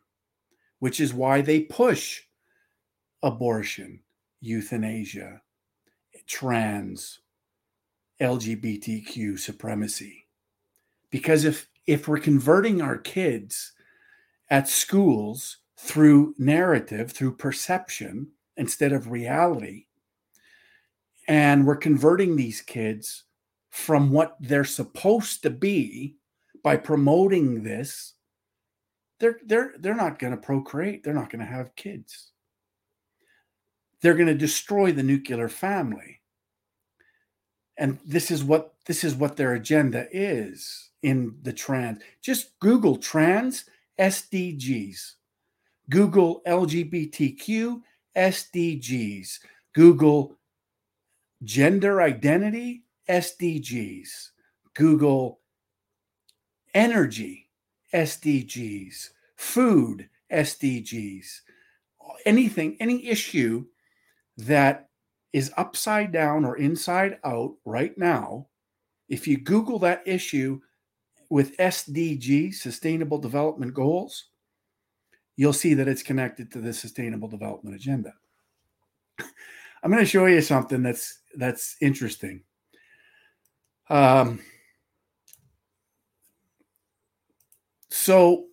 which is why they push abortion, euthanasia, trans, LGBTQ supremacy. Because if if we're converting our kids at schools through narrative, through perception instead of reality. And we're converting these kids from what they're supposed to be by promoting this. They're they're they're not going to procreate. They're not going to have kids. They're going to destroy the nuclear family. And this is what this is what their agenda is in the trans. Just Google trans SDGs Google LGBTQ SDGs, Google gender identity SDGs, Google energy SDGs, food SDGs, anything, any issue that is upside down or inside out right now, if you Google that issue with SDG, Sustainable Development Goals, you'll see that it's connected to the sustainable development agenda. I'm going to show you something that's that's interesting. Um, so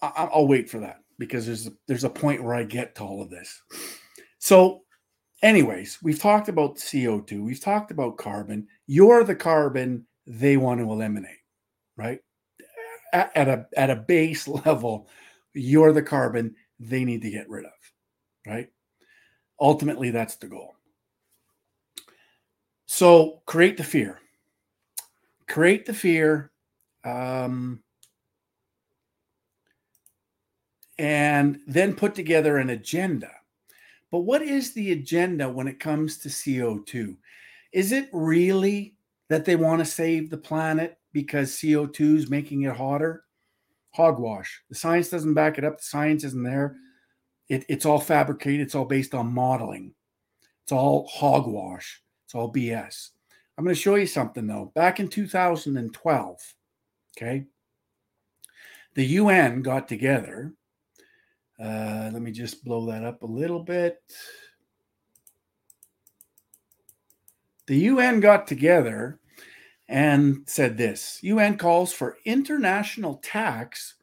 I, will wait for that because there's a, there's a point where I get to all of this. So, anyways, we've talked about CO2, we've talked about carbon. You're the carbon they want to eliminate, right? at, at a at a base level, you're the carbon they need to get rid of, right? Ultimately, that's the goal. So create the fear. Create the fear. Um, and then put together an agenda. But what is the agenda when it comes to CO2? Is it really that they want to save the planet? because CO2 is making it hotter. Hogwash. The science doesn't back it up. The science isn't there. It, it's all fabricated. It's all based on modeling. It's all hogwash. It's all BS. I'm going to show you something though. Back in 2012, okay, the UN got together. Uh, let me just blow that up a little bit. The UN got together and said this UN calls for international tax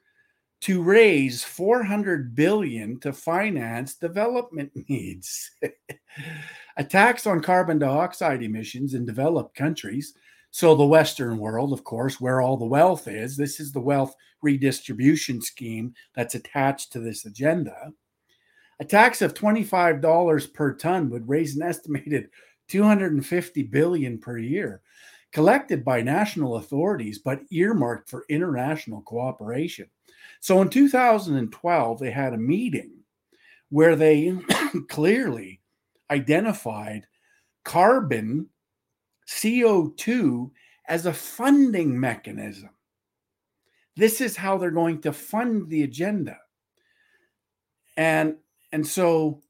to raise 400 billion to finance development needs. a tax on carbon dioxide emissions in developed countries. So, the Western world, of course, where all the wealth is, this is the wealth redistribution scheme that's attached to this agenda. A tax of $25 per ton would raise an estimated 250 billion per year collected by national authorities but earmarked for international cooperation. So in 2012, they had a meeting where they clearly identified carbon, CO2, as a funding mechanism. This is how they're going to fund the agenda. And, and so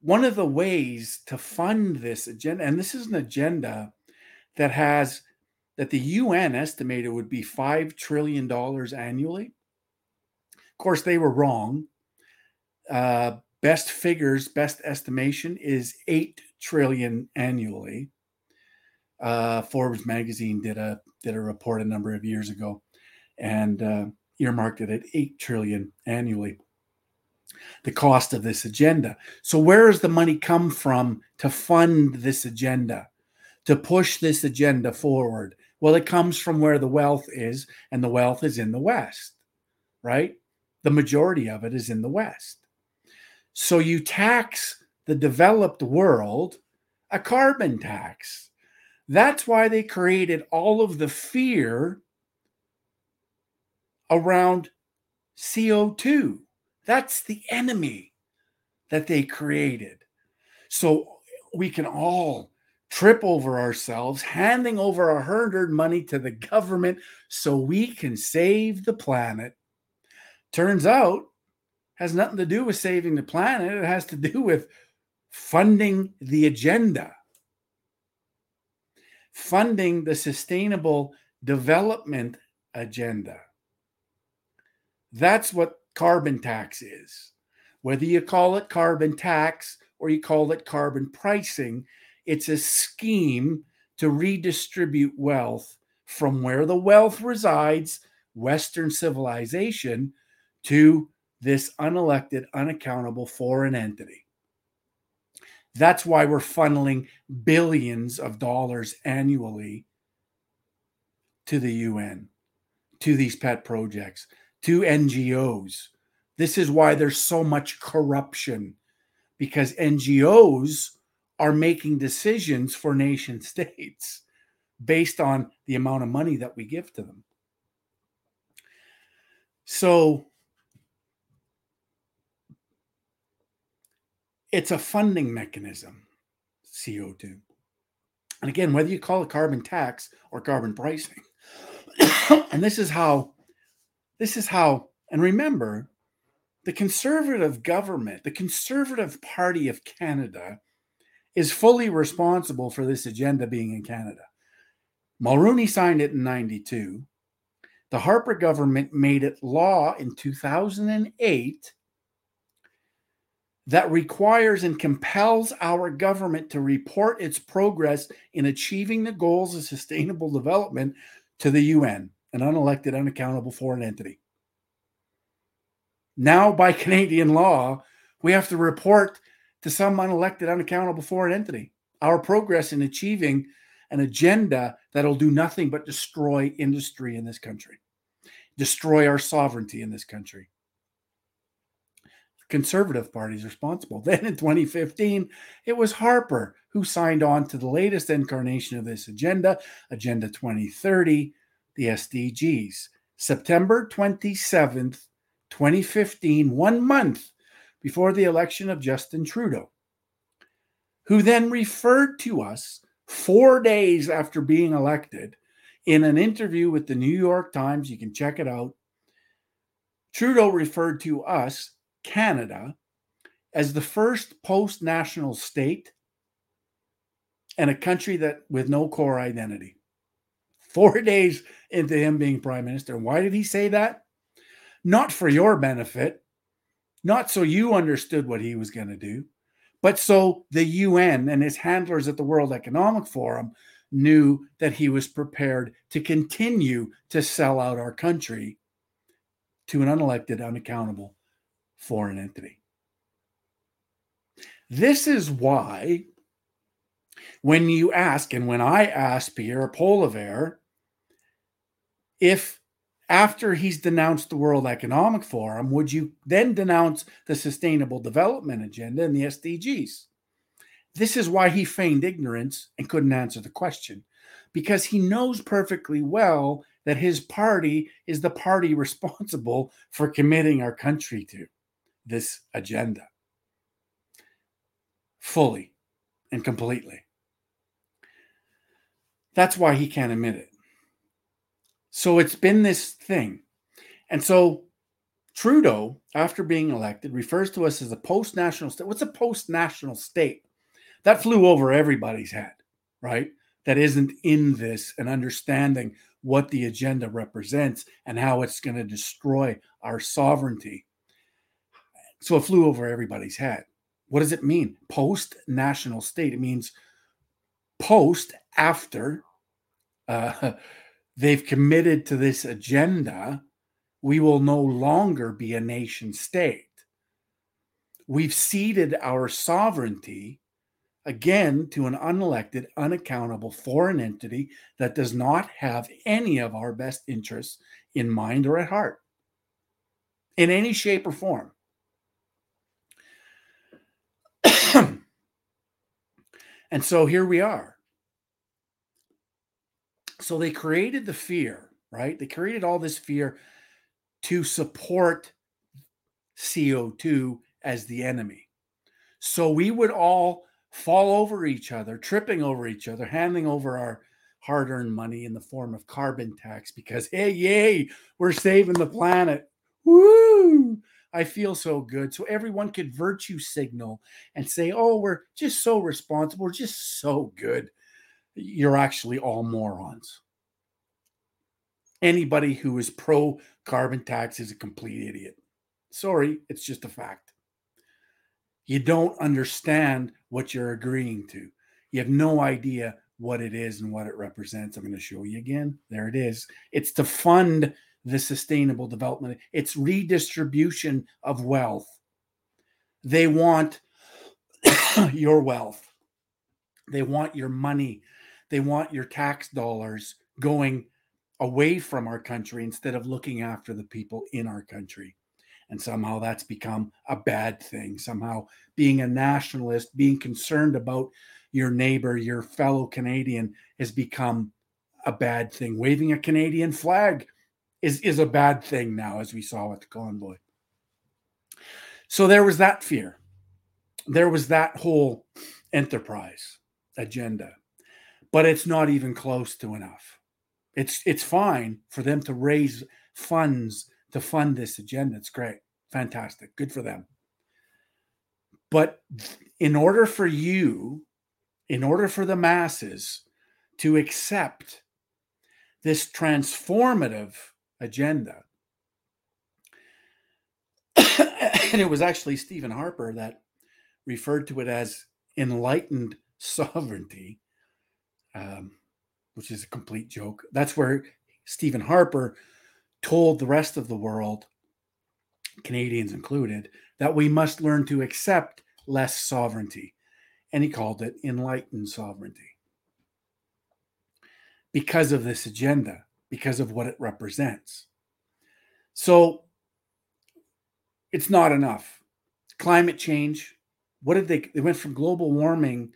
one of the ways to fund this agenda, and this is an agenda that has that the UN estimated would be $5 trillion annually. Of course, they were wrong. Uh, best figures, best estimation is 8 trillion annually. Uh, Forbes magazine did a did a report a number of years ago and uh, earmarked it at 8 trillion annually the cost of this agenda. So, where does the money come from to fund this agenda, to push this agenda forward? Well, it comes from where the wealth is, and the wealth is in the West, right? The majority of it is in the West. So, you tax the developed world a carbon tax. That's why they created all of the fear around CO2 that's the enemy that they created. So we can all trip over ourselves, handing over our hard earned money to the government so we can save the planet. Turns out, has nothing to do with saving the planet. It has to do with funding the agenda, funding the sustainable development agenda. That's what carbon tax is. Whether you call it carbon tax or you call it carbon pricing, it's a scheme to redistribute wealth from where the wealth resides, Western civilization, to this unelected, unaccountable foreign entity. That's why we're funneling billions of dollars annually to the UN, to these pet projects, to NGOs. This is why there's so much corruption because NGOs are making decisions for nation states based on the amount of money that we give to them. So it's a funding mechanism, CO2. And again, whether you call it carbon tax or carbon pricing, and this is how this is how, and remember, the conservative government, the Conservative Party of Canada, is fully responsible for this agenda being in Canada. Mulroney signed it in 92. The Harper government made it law in 2008 that requires and compels our government to report its progress in achieving the goals of sustainable development to the UN an unelected, unaccountable foreign entity. Now, by Canadian law, we have to report to some unelected, unaccountable foreign entity our progress in achieving an agenda that'll do nothing but destroy industry in this country, destroy our sovereignty in this country. Conservative Party is responsible. Then in 2015, it was Harper who signed on to the latest incarnation of this agenda, Agenda 2030, the SDGs. September 27th, 2015, one month before the election of Justin Trudeau, who then referred to us four days after being elected in an interview with the New York Times. You can check it out. Trudeau referred to us, Canada, as the first post national state and a country that with no core identity. Four days into him being prime minister. Why did he say that? Not for your benefit, not so you understood what he was going to do, but so the UN and his handlers at the World Economic Forum knew that he was prepared to continue to sell out our country to an unelected, unaccountable foreign entity. This is why, when you ask, and when I asked Pierre Poilievre if after he's denounced the World Economic Forum, would you then denounce the Sustainable Development Agenda and the SDGs? This is why he feigned ignorance and couldn't answer the question, because he knows perfectly well that his party is the party responsible for committing our country to this agenda fully and completely. That's why he can't admit it. So it's been this thing. And so Trudeau, after being elected, refers to us as a post national state. What's a post national state? That flew over everybody's head, right? That isn't in this and understanding what the agenda represents and how it's going to destroy our sovereignty. So it flew over everybody's head. What does it mean? Post national state. It means post after uh, they've committed to this agenda, we will no longer be a nation state. We've ceded our sovereignty again to an unelected, unaccountable foreign entity that does not have any of our best interests in mind or at heart in any shape or form. And so here we are. So they created the fear, right? They created all this fear to support CO2 as the enemy. So we would all fall over each other, tripping over each other, handing over our hard earned money in the form of carbon tax because, hey, yay, we're saving the planet. Woo! I feel so good. So everyone could virtue signal and say, oh, we're just so responsible, we're just so good. You're actually all morons. Anybody who is pro carbon tax is a complete idiot. Sorry, it's just a fact. You don't understand what you're agreeing to. You have no idea what it is and what it represents. I'm going to show you again. There it is. It's to fund the sustainable development, it's redistribution of wealth. They want your wealth, they want your money, they want your tax dollars going away from our country instead of looking after the people in our country. And somehow that's become a bad thing. Somehow being a nationalist, being concerned about your neighbor, your fellow Canadian, has become a bad thing. Waving a Canadian flag is, is a bad thing now, as we saw with the convoy. So there was that fear. There was that whole enterprise agenda. But it's not even close to enough. It's it's fine for them to raise funds to fund this agenda. It's great. Fantastic. Good for them. But in order for you, in order for the masses to accept this transformative agenda, and it was actually Stephen Harper that referred to it as enlightened sovereignty, um, which is a complete joke. That's where Stephen Harper told the rest of the world, Canadians included, that we must learn to accept less sovereignty. And he called it enlightened sovereignty. Because of this agenda, because of what it represents. So it's not enough. Climate change, what did they they went from global warming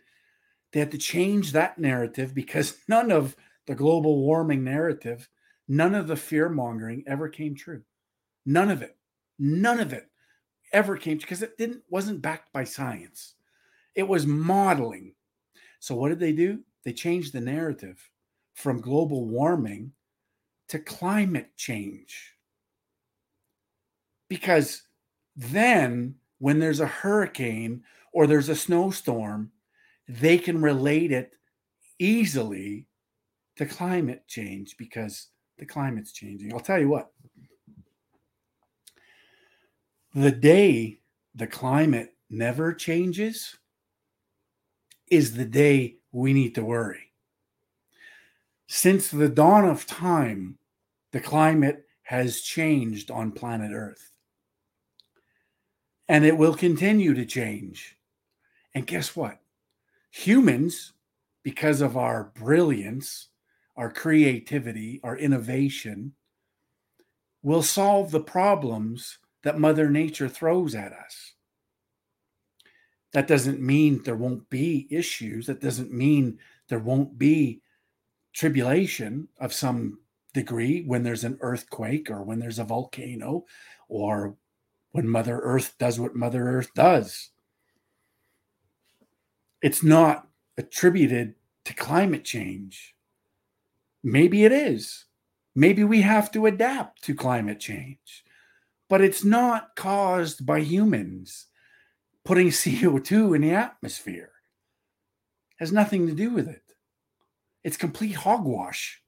they had to change that narrative because none of the global warming narrative None of the fear mongering ever came true. None of it. None of it ever came because it didn't wasn't backed by science. It was modeling. So what did they do? They changed the narrative from global warming to climate change. Because then when there's a hurricane or there's a snowstorm, they can relate it easily to climate change because the climate's changing. I'll tell you what, the day the climate never changes is the day we need to worry. Since the dawn of time, the climate has changed on planet Earth. And it will continue to change. And guess what? Humans, because of our brilliance, our creativity, our innovation will solve the problems that Mother Nature throws at us. That doesn't mean there won't be issues. That doesn't mean there won't be tribulation of some degree when there's an earthquake or when there's a volcano or when Mother Earth does what Mother Earth does. It's not attributed to climate change. Maybe it is. Maybe we have to adapt to climate change, but it's not caused by humans putting CO2 in the atmosphere. It has nothing to do with it. It's complete hogwash.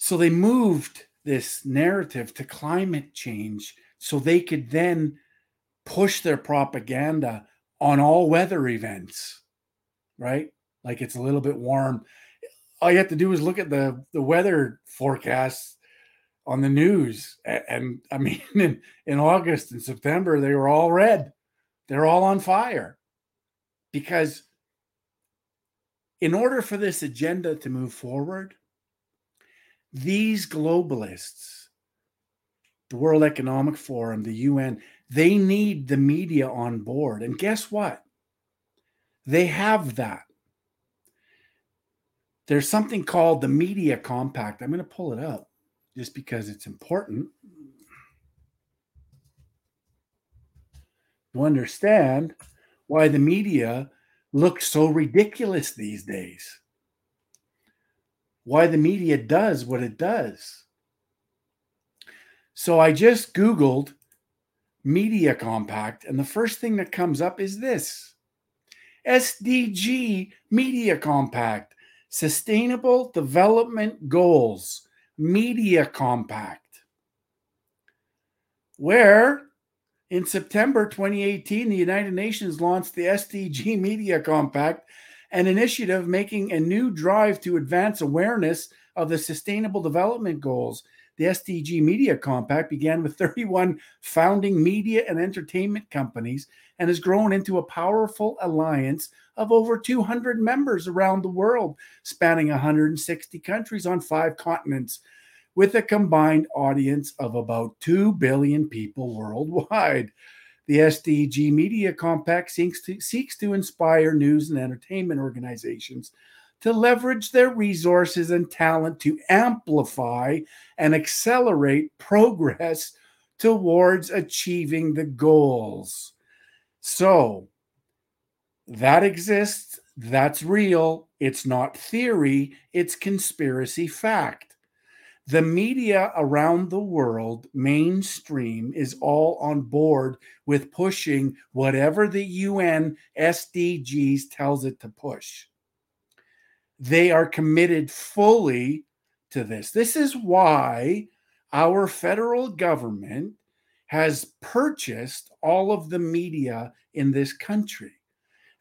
So they moved this narrative to climate change so they could then push their propaganda on all weather events, right? Like it's a little bit warm. All you have to do is look at the, the weather forecasts on the news. And, and I mean, in, in August and September, they were all red. They're all on fire because in order for this agenda to move forward, these globalists, the World Economic Forum, the UN, they need the media on board. And guess what? They have that. There's something called the Media Compact. I'm going to pull it up just because it's important to understand why the media looks so ridiculous these days. Why the media does what it does. So I just Googled Media Compact, and the first thing that comes up is this SDG Media Compact, Sustainable Development Goals Media Compact, where in September 2018, the United Nations launched the SDG Media Compact, an initiative making a new drive to advance awareness of the Sustainable Development Goals. The SDG Media Compact began with 31 founding media and entertainment companies and has grown into a powerful alliance of over 200 members around the world, spanning 160 countries on five continents with a combined audience of about 2 billion people worldwide. The SDG Media Compact seeks to, seeks to inspire news and entertainment organizations to leverage their resources and talent to amplify and accelerate progress towards achieving the goals. So that exists, that's real. It's not theory, it's conspiracy fact the media around the world, mainstream, is all on board with pushing whatever the UN SDGs tells it to push. They are committed fully to this. This is why our federal government has purchased all of the media in this country.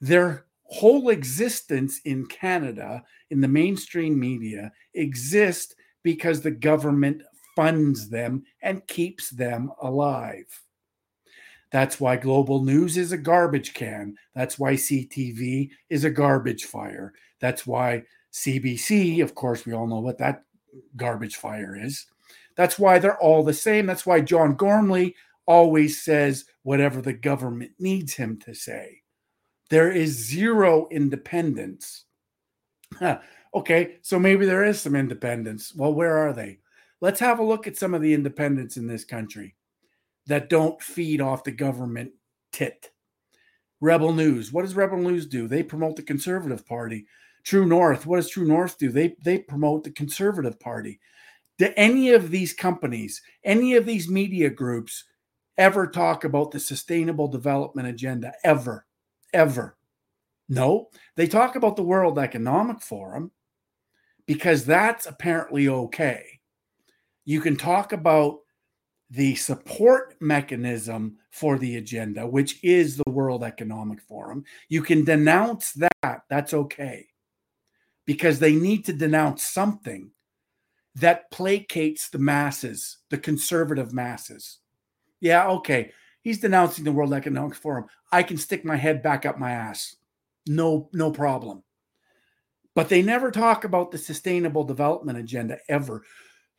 Their whole existence in Canada, in the mainstream media, exists because the government funds them and keeps them alive. That's why global news is a garbage can. That's why CTV is a garbage fire. That's why CBC, of course, we all know what that garbage fire is. That's why they're all the same. That's why John Gormley always says whatever the government needs him to say. There is zero independence. Okay, so maybe there is some independence. Well, where are they? Let's have a look at some of the independents in this country that don't feed off the government tit. Rebel News. What does Rebel News do? They promote the Conservative Party. True North. What does True North do? They they promote the Conservative Party. Do any of these companies, any of these media groups ever talk about the sustainable development agenda ever? Ever. No, they talk about the World Economic Forum because that's apparently okay. You can talk about the support mechanism for the agenda, which is the World Economic Forum. You can denounce that. That's okay. Because they need to denounce something that placates the masses, the conservative masses. Yeah, okay. He's denouncing the World Economic Forum. I can stick my head back up my ass. No, no problem. But they never talk about the sustainable development agenda ever.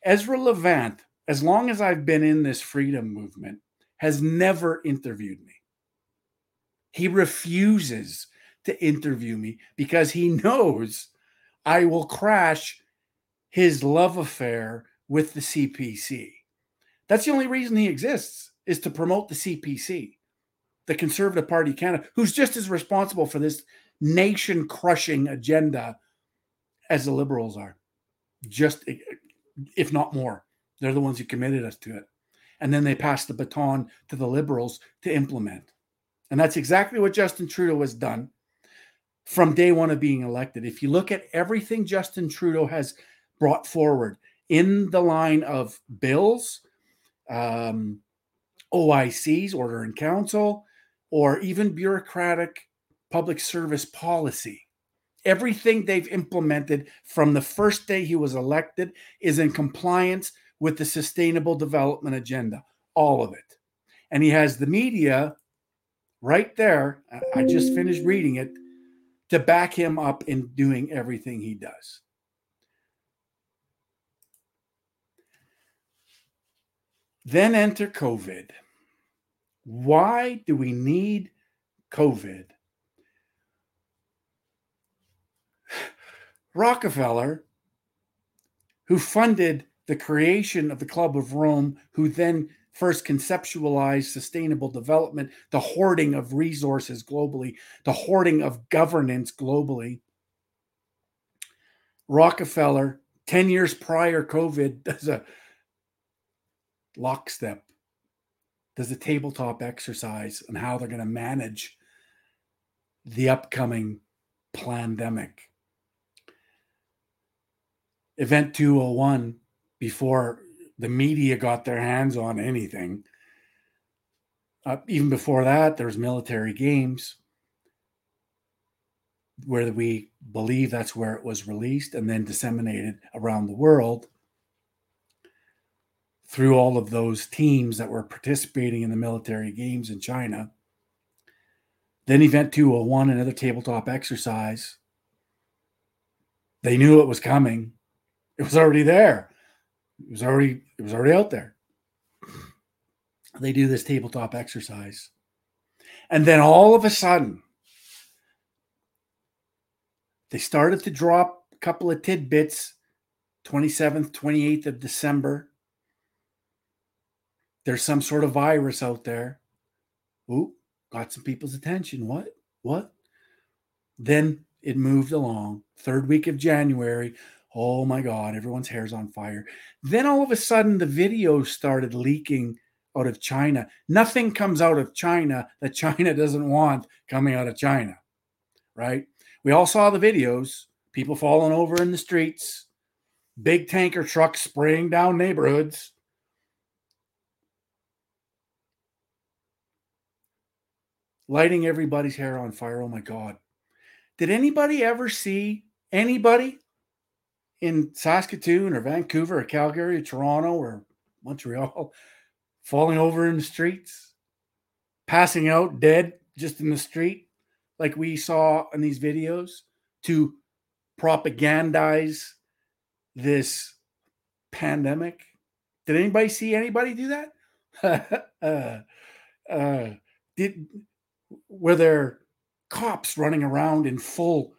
Ezra Levant, as long as I've been in this freedom movement, has never interviewed me. He refuses to interview me because he knows I will crash his love affair with the CPC. That's the only reason he exists is to promote the CPC, the Conservative Party Canada, who's just as responsible for this nation crushing agenda as the Liberals are. Just if not more. They're the ones who committed us to it. And then they passed the baton to the Liberals to implement. And that's exactly what Justin Trudeau has done from day one of being elected. If you look at everything Justin Trudeau has brought forward in the line of bills, um, OICs, Order in Council, or even bureaucratic public service policy, everything they've implemented from the first day he was elected is in compliance with the Sustainable Development Agenda, all of it. And he has the media right there. I just finished reading it to back him up in doing everything he does. Then enter COVID. Why do we need COVID? Rockefeller, who funded the creation of the Club of Rome, who then first conceptualized sustainable development, the hoarding of resources globally, the hoarding of governance globally. Rockefeller, 10 years prior COVID, does a lockstep, does a tabletop exercise on how they're going to manage the upcoming pandemic. Event 201, before the media got their hands on anything. Uh, even before that, there was military games where we believe that's where it was released and then disseminated around the world through all of those teams that were participating in the military games in China. Then Event 201, another tabletop exercise. They knew it was coming. It was already there. It was already it was already out there. They do this tabletop exercise. And then all of a sudden, they started to drop a couple of tidbits 27th, 28th of December. There's some sort of virus out there. Ooh, got some people's attention. What? What? Then it moved along. Third week of January. Oh my God, everyone's hair's on fire. Then all of a sudden, the video started leaking out of China. Nothing comes out of China that China doesn't want coming out of China, right? We all saw the videos people falling over in the streets, big tanker trucks spraying down neighborhoods. Lighting everybody's hair on fire. Oh my God. Did anybody ever see anybody in Saskatoon or Vancouver or Calgary or Toronto or Montreal falling over in the streets, passing out dead just in the street, like we saw in these videos, to propagandize this pandemic. Did anybody see anybody do that? uh, uh, did were there cops running around in full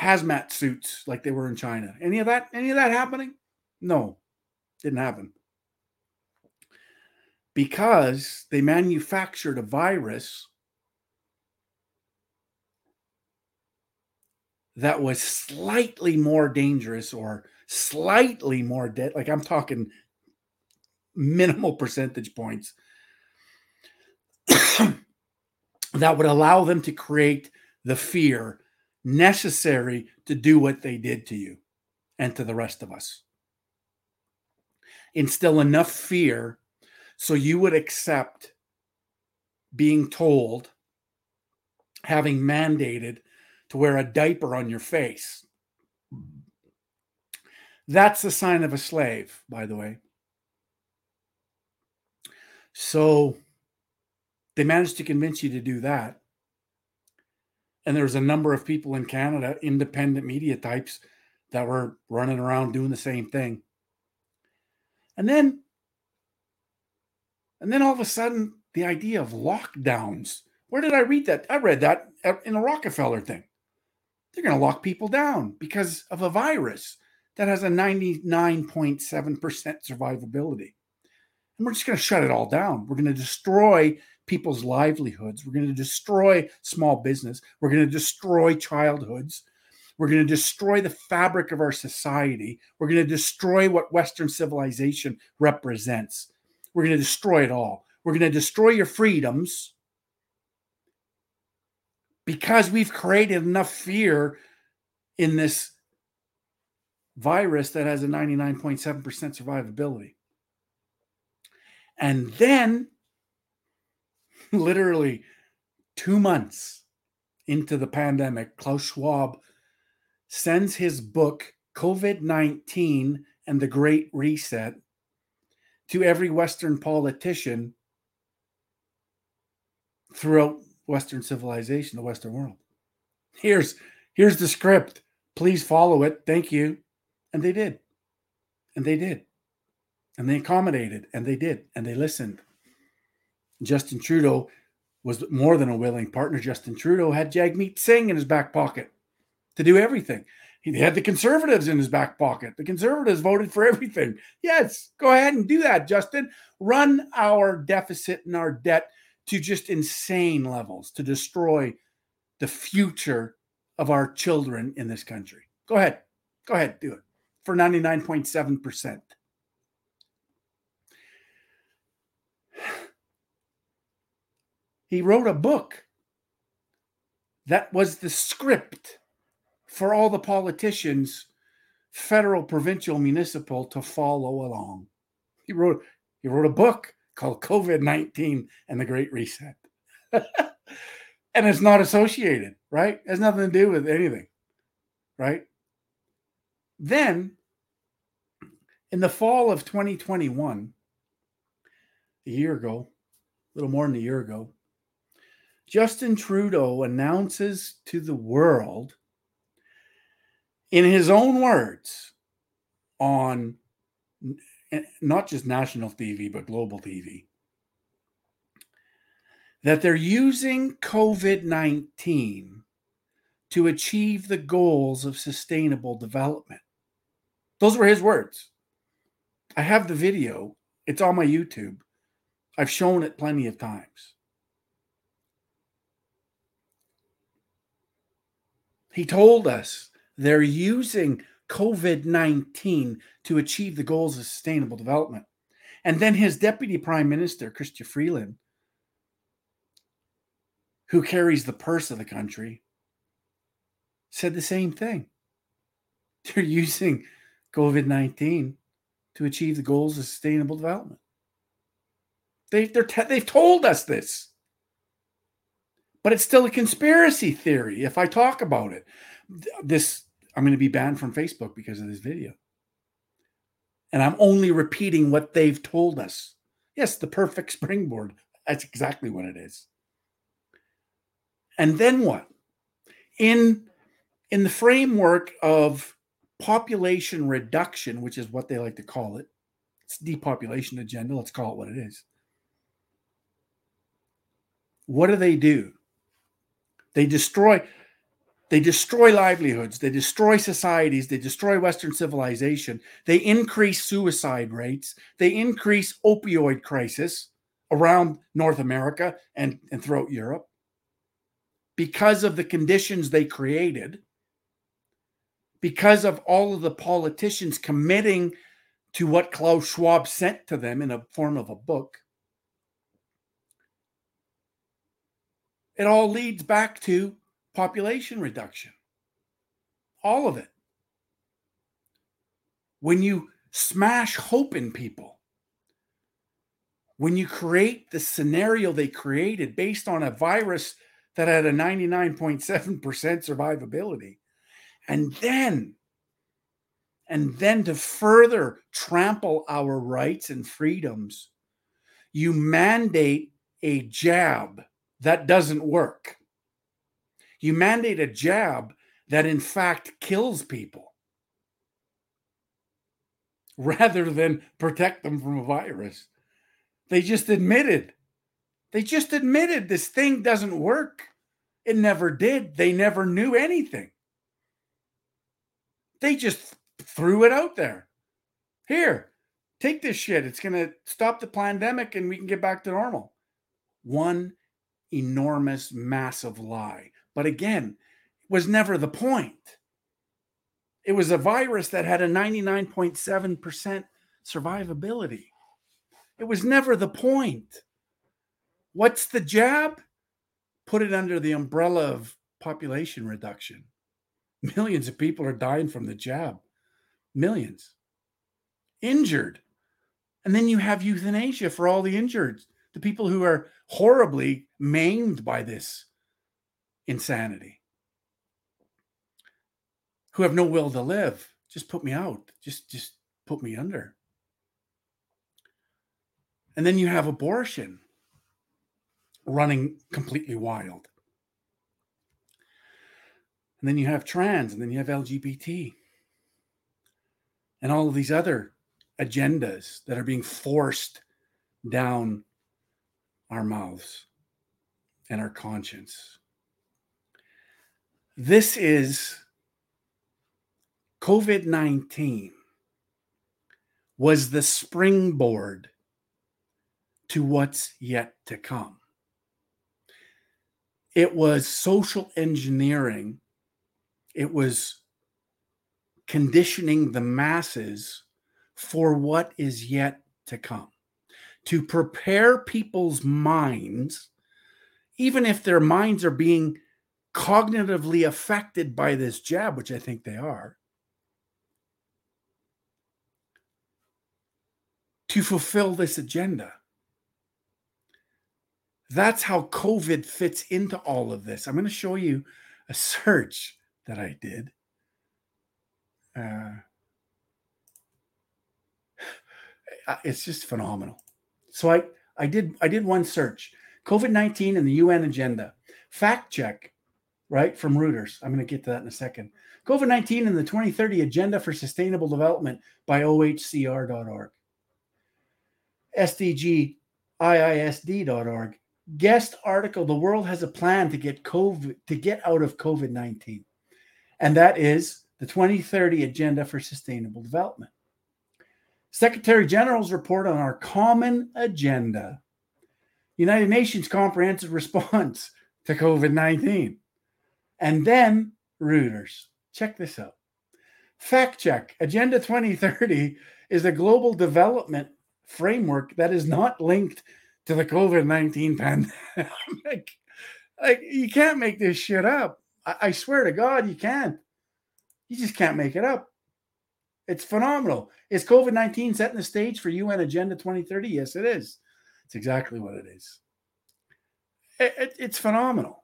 hazmat suits like they were in China. Any of that? Any of that happening? No, didn't happen. Because they manufactured a virus that was slightly more dangerous or slightly more dead. Like I'm talking minimal percentage points that would allow them to create the fear necessary to do what they did to you and to the rest of us. Instill enough fear so you would accept being told, having mandated to wear a diaper on your face. That's the sign of a slave, by the way. So they managed to convince you to do that and there was a number of people in Canada, independent media types, that were running around doing the same thing. And then, and then all of a sudden, the idea of lockdowns. Where did I read that? I read that in a Rockefeller thing. They're going to lock people down because of a virus. that has a 99.7% survivability. And we're just going to shut it all down. We're going to destroy people's livelihoods. We're going to destroy small business. We're going to destroy childhoods. We're going to destroy the fabric of our society. We're going to destroy what Western civilization represents. We're going to destroy it all. We're going to destroy your freedoms because we've created enough fear in this virus that has a 99.7% survivability. And then, literally two months into the pandemic, Klaus Schwab sends his book, COVID 19 and the Great Reset, to every Western politician throughout Western civilization, the Western world. Here's here's the script. Please follow it. Thank you. And they did. And they did. And they accommodated and they did. And they listened. Justin Trudeau was more than a willing partner. Justin Trudeau had Jagmeet Singh in his back pocket to do everything. He had the conservatives in his back pocket. The conservatives voted for everything. Yes, go ahead and do that, Justin. Run our deficit and our debt to just insane levels to destroy the future of our children in this country. Go ahead. Go ahead, do it for 99.7%. He wrote a book that was the script for all the politicians, federal, provincial, municipal, to follow along. He wrote he wrote a book called COVID 19 and the Great Reset. and it's not associated, right? It has nothing to do with anything, right? Then, in the fall of 2021, a year ago, a little more than a year ago, Justin Trudeau announces to the world, in his own words, on not just national TV, but global TV, that they're using COVID 19 to achieve the goals of sustainable development. Those were his words. I have the video, it's on my YouTube. I've shown it plenty of times. He told us they're using COVID 19 to achieve the goals of sustainable development. And then his deputy prime minister, Chrystia Freeland, who carries the purse of the country, said the same thing. They're using COVID 19 to achieve the goals of sustainable development. They, they're te- they've told us this. But it's still a conspiracy theory if I talk about it. This I'm going to be banned from Facebook because of this video. And I'm only repeating what they've told us. Yes, the perfect springboard. That's exactly what it is. And then what? In in the framework of population reduction, which is what they like to call it, it's depopulation agenda, let's call it what it is. What do they do? They destroy they destroy livelihoods, they destroy societies, they destroy Western civilization, they increase suicide rates, they increase opioid crisis around North America and, and throughout Europe because of the conditions they created, because of all of the politicians committing to what Klaus Schwab sent to them in a form of a book. It all leads back to population reduction. All of it. When you smash hope in people, when you create the scenario they created based on a virus that had a 99.7% survivability, and then and then to further trample our rights and freedoms, you mandate a jab that doesn't work. You mandate a jab that in fact kills people rather than protect them from a virus. They just admitted. They just admitted this thing doesn't work. It never did. They never knew anything. They just threw it out there. Here, take this shit. It's going to stop the pandemic and we can get back to normal. One enormous, massive lie. But again, it was never the point. It was a virus that had a 99.7% survivability. It was never the point. What's the jab? Put it under the umbrella of population reduction. Millions of people are dying from the jab. Millions. Injured. And then you have euthanasia for all the injured, the people who are horribly maimed by this insanity, who have no will to live. Just put me out. Just just put me under. And then you have abortion running completely wild. And then you have trans, and then you have LGBT, and all of these other agendas that are being forced down our mouths and our conscience. This is COVID 19 was the springboard to what's yet to come. It was social engineering it was conditioning the masses for what is yet to come, to prepare people's minds, even if their minds are being cognitively affected by this jab, which I think they are, to fulfill this agenda. That's how COVID fits into all of this. I'm going to show you a search that I did. Uh, it's just phenomenal. So I I did I did one search COVID nineteen and the UN agenda fact check right from Reuters. I'm going to get to that in a second. COVID nineteen and the 2030 agenda for sustainable development by OHCR.org. SDGIISD.org. Guest article: The world has a plan to get COVID to get out of COVID 19 and that is the 2030 Agenda for Sustainable Development. Secretary General's report on our common agenda, United Nations comprehensive response to COVID 19. And then Reuters. Check this out. Fact check Agenda 2030 is a global development framework that is not linked to the COVID 19 pandemic. like, you can't make this shit up. I, I swear to God, you can't. You just can't make it up. It's phenomenal. Is COVID 19 setting the stage for UN Agenda 2030? Yes, it is. It's exactly what it is. It, it, it's phenomenal.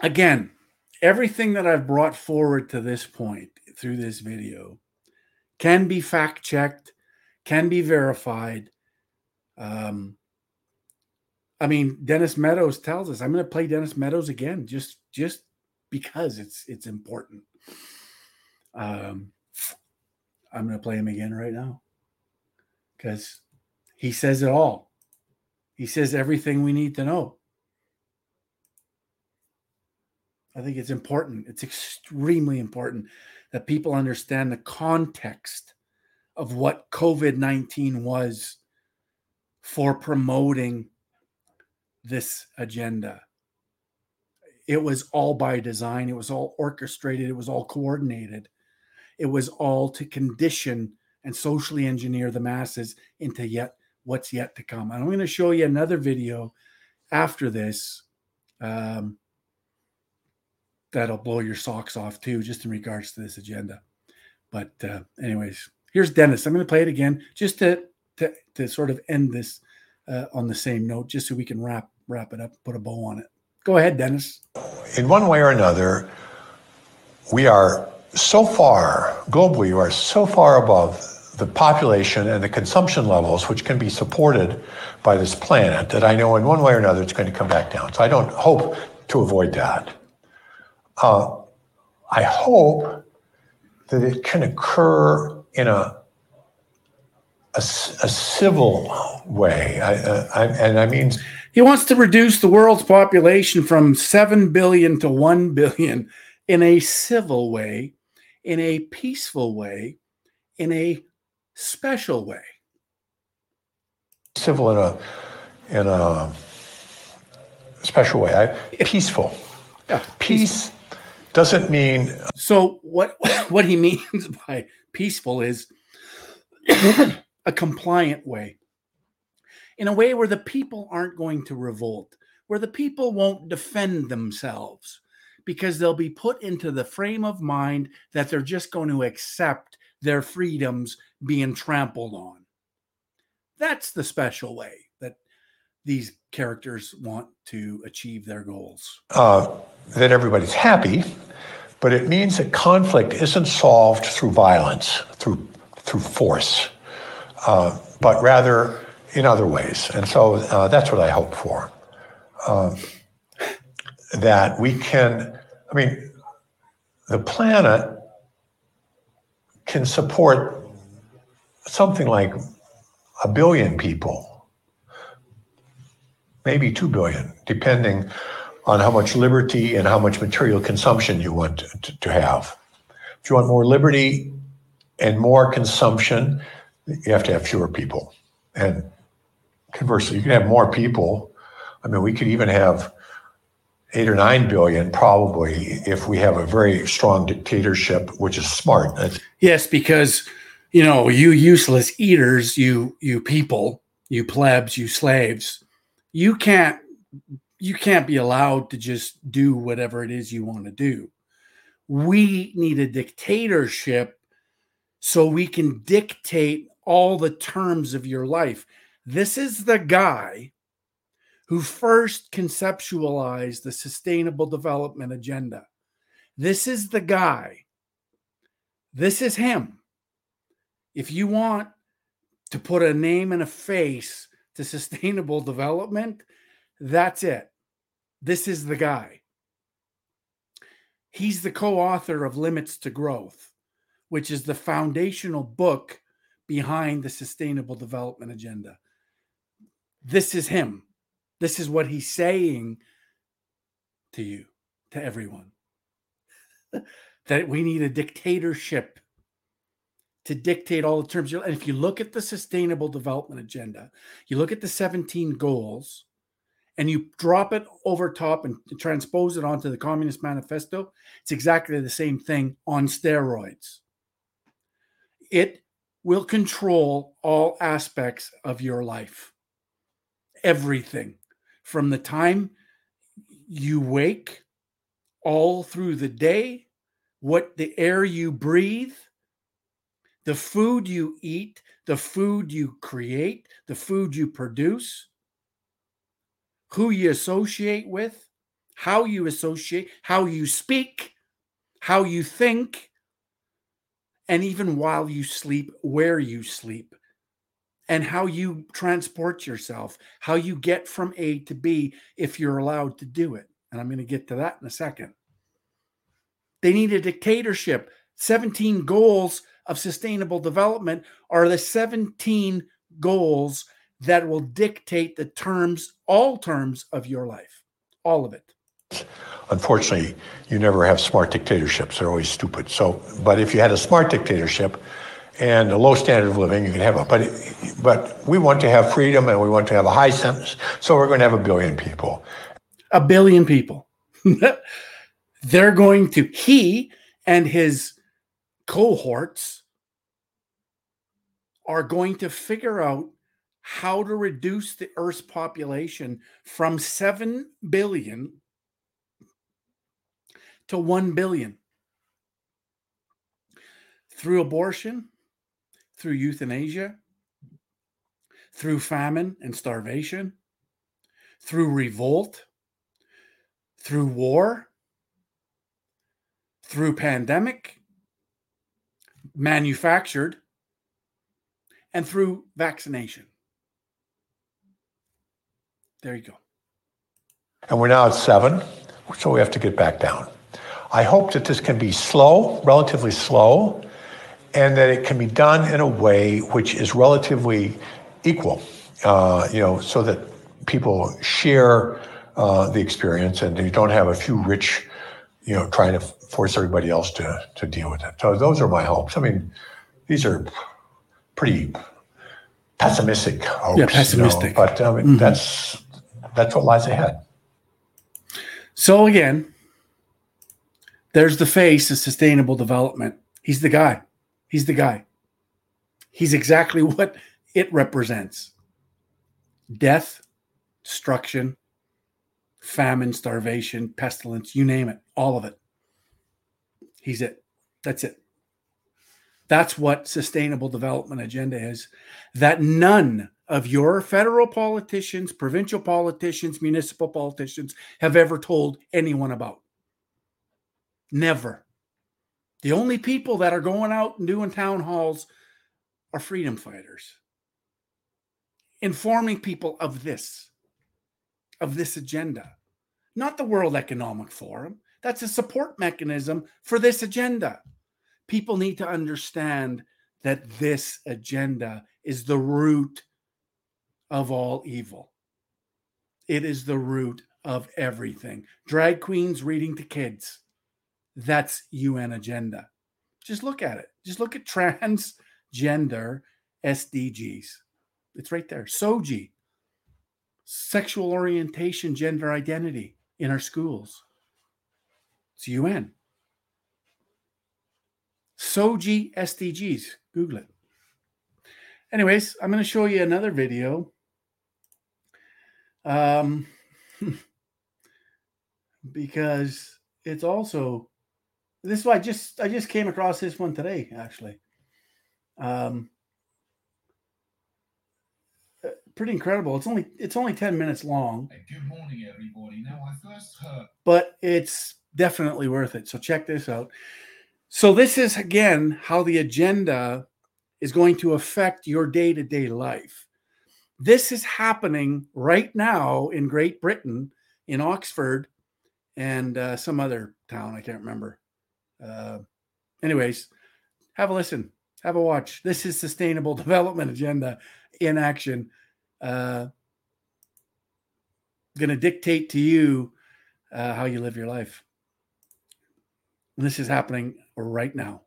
Again, everything that I've brought forward to this point through this video can be fact checked, can be verified. Um, I mean, Dennis Meadows tells us I'm going to play Dennis Meadows again, just just because it's it's important. Um, I'm going to play him again right now because he says it all. He says everything we need to know. I think it's important. It's extremely important that people understand the context of what COVID 19 was for promoting this agenda. It was all by design, it was all orchestrated, it was all coordinated. It was all to condition and socially engineer the masses into yet what's yet to come. And I'm going to show you another video after this um, that'll blow your socks off too, just in regards to this agenda. But uh, anyways, here's Dennis. I'm going to play it again just to to, to sort of end this uh, on the same note, just so we can wrap wrap it up, put a bow on it. Go ahead, Dennis. In one way or another, we are so far, globally, we are so far above the population and the consumption levels which can be supported by this planet that I know in one way or another it's going to come back down. So I don't hope to avoid that. Uh, I hope that it can occur in a a, a civil way, I, I, and I mean he wants to reduce the world's population from 7 billion to 1 billion in a civil way in a peaceful way, in a special way. Civil in a in a special way. I, peaceful. Yeah, Peace doesn't mean So what what he means by peaceful is a compliant way. In a way where the people aren't going to revolt, where the people won't defend themselves because they'll be put into the frame of mind that they're just going to accept their freedoms being trampled on. That's the special way that these characters want to achieve their goals. uh, that everybody's happy, but it means that conflict isn't solved through violence, through through force, uh, but rather in other ways. And so uh, that's what I hope for. Um, that we can, I mean, the planet can support something like a billion people, maybe two billion, depending on how much liberty and how much material consumption you want to, to have. If you want more liberty and more consumption, you have to have fewer people. And conversely, you can have more people. I mean, we could even have eight or nine billion probably if we have a very strong dictatorship, which is smart. That's, Yes, because you know, you useless eaters, you you people, you plebs, you slaves, you can't you can't be allowed to just do whatever it is you want to do. We need a dictatorship so we can dictate all the terms of your life. This is the guy who first conceptualized the sustainable development agenda. This is the guy. This is him. If you want to put a name and a face to sustainable development, that's it. This is the guy. He's the co author of Limits to Growth, which is the foundational book behind the Sustainable Development Agenda. This is him. This is what he's saying to you, to everyone. that we need a dictatorship to dictate all the terms. And if you look at the Sustainable Development Agenda, you look at the 17 goals, and you drop it over top and transpose it onto the Communist Manifesto, it's exactly the same thing on steroids. It will control all aspects of your life, everything from the time you wake all through the day, what the air you breathe, the food you eat, the food you create, the food you produce who you associate with, how you associate, how you speak, how you think, and even while you sleep, where you sleep, and how you transport yourself, how you get from A to B if you're allowed to do it. And I'm going to get to that in a second. They need a dictatorship. 17 goals of sustainable development are the 17 goals that will dictate the terms, all terms of your life, all of it. unfortunately, you never have smart dictatorships. They're always stupid. So, but if you had a smart dictatorship and a low standard of living, you can have a. But, but we want to have freedom and we want to have a high sentence. So we're going to have a billion people. A billion people. They're going to, he and his cohorts are going to figure out how to reduce the Earth's population from 7 billion to 1 billion through abortion, through euthanasia, through famine and starvation, through revolt, through war, through pandemic, manufactured, and through vaccination. There you go. And we're now at seven, so we have to get back down. I hope that this can be slow, relatively slow, and that it can be done in a way which is relatively equal, uh, you know, so that people share uh, the experience and you don't have a few rich, you know, trying to force everybody else to to deal with it. So those are my hopes. I mean, these are pretty pessimistic hopes. Yeah, pessimistic. You know, but I mean, mm-hmm. that's that's what lies ahead. So again, there's the face of sustainable development. He's the guy. He's the guy. He's exactly what it represents. Death, destruction, famine, starvation, pestilence, you name it, all of it. He's it. That's it. That's what sustainable development agenda is. That none of your federal politicians, provincial politicians, municipal politicians have ever told anyone about. Never. The only people that are going out and doing town halls are freedom fighters, informing people of this, of this agenda, not the World Economic Forum. That's a support mechanism for this agenda. People need to understand that this agenda is the root of all evil. It is the root of everything. Drag queens reading to kids. That's UN agenda. Just look at it. Just look at transgender SDGs. It's right there. SOGI, sexual orientation, gender identity in our schools. It's UN. SOGI SDGs. Google it. Anyways, I'm going to show you another video. Um, because it's also this is why I just I just came across this one today actually. Um, uh, pretty incredible. It's only it's only 10 minutes long. Hey, good morning everybody. Now I first heard but it's definitely worth it. So check this out. So this is again how the agenda is going to affect your day-to-day life. This is happening right now in Great Britain in Oxford and uh, some other town I can't remember. Uh, anyways, have a listen, have a watch. This is Sustainable Development Agenda in action. Uh, going to dictate to you uh, how you live your life. And this is happening right now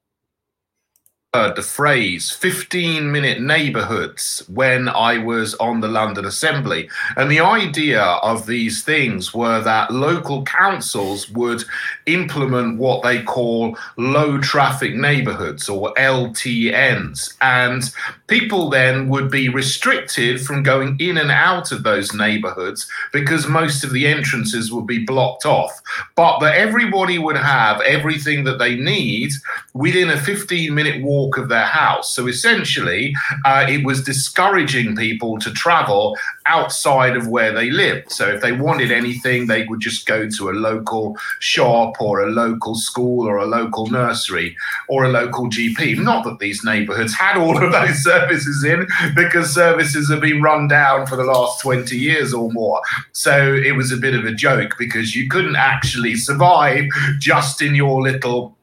heard the phrase 15 minute neighborhoods when I was on the London Assembly. And the idea of these things were that local councils would implement what they call low traffic neighborhoods or LTNs. And people then would be restricted from going in and out of those neighborhoods because most of the entrances would be blocked off. But that everybody would have everything that they need within a 15 minute walk walk of their house. So essentially, uh, it was discouraging people to travel outside of where they lived. So if they wanted anything, they would just go to a local shop or a local school or a local nursery or a local GP. Not that these neighborhoods had all of those services in, because services have been run down for the last 20 years or more. So it was a bit of a joke because you couldn't actually survive just in your little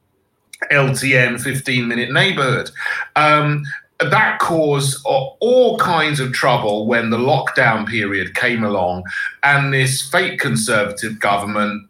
LTN 15 minute neighborhood. Um, that caused all kinds of trouble when the lockdown period came along and this fake conservative government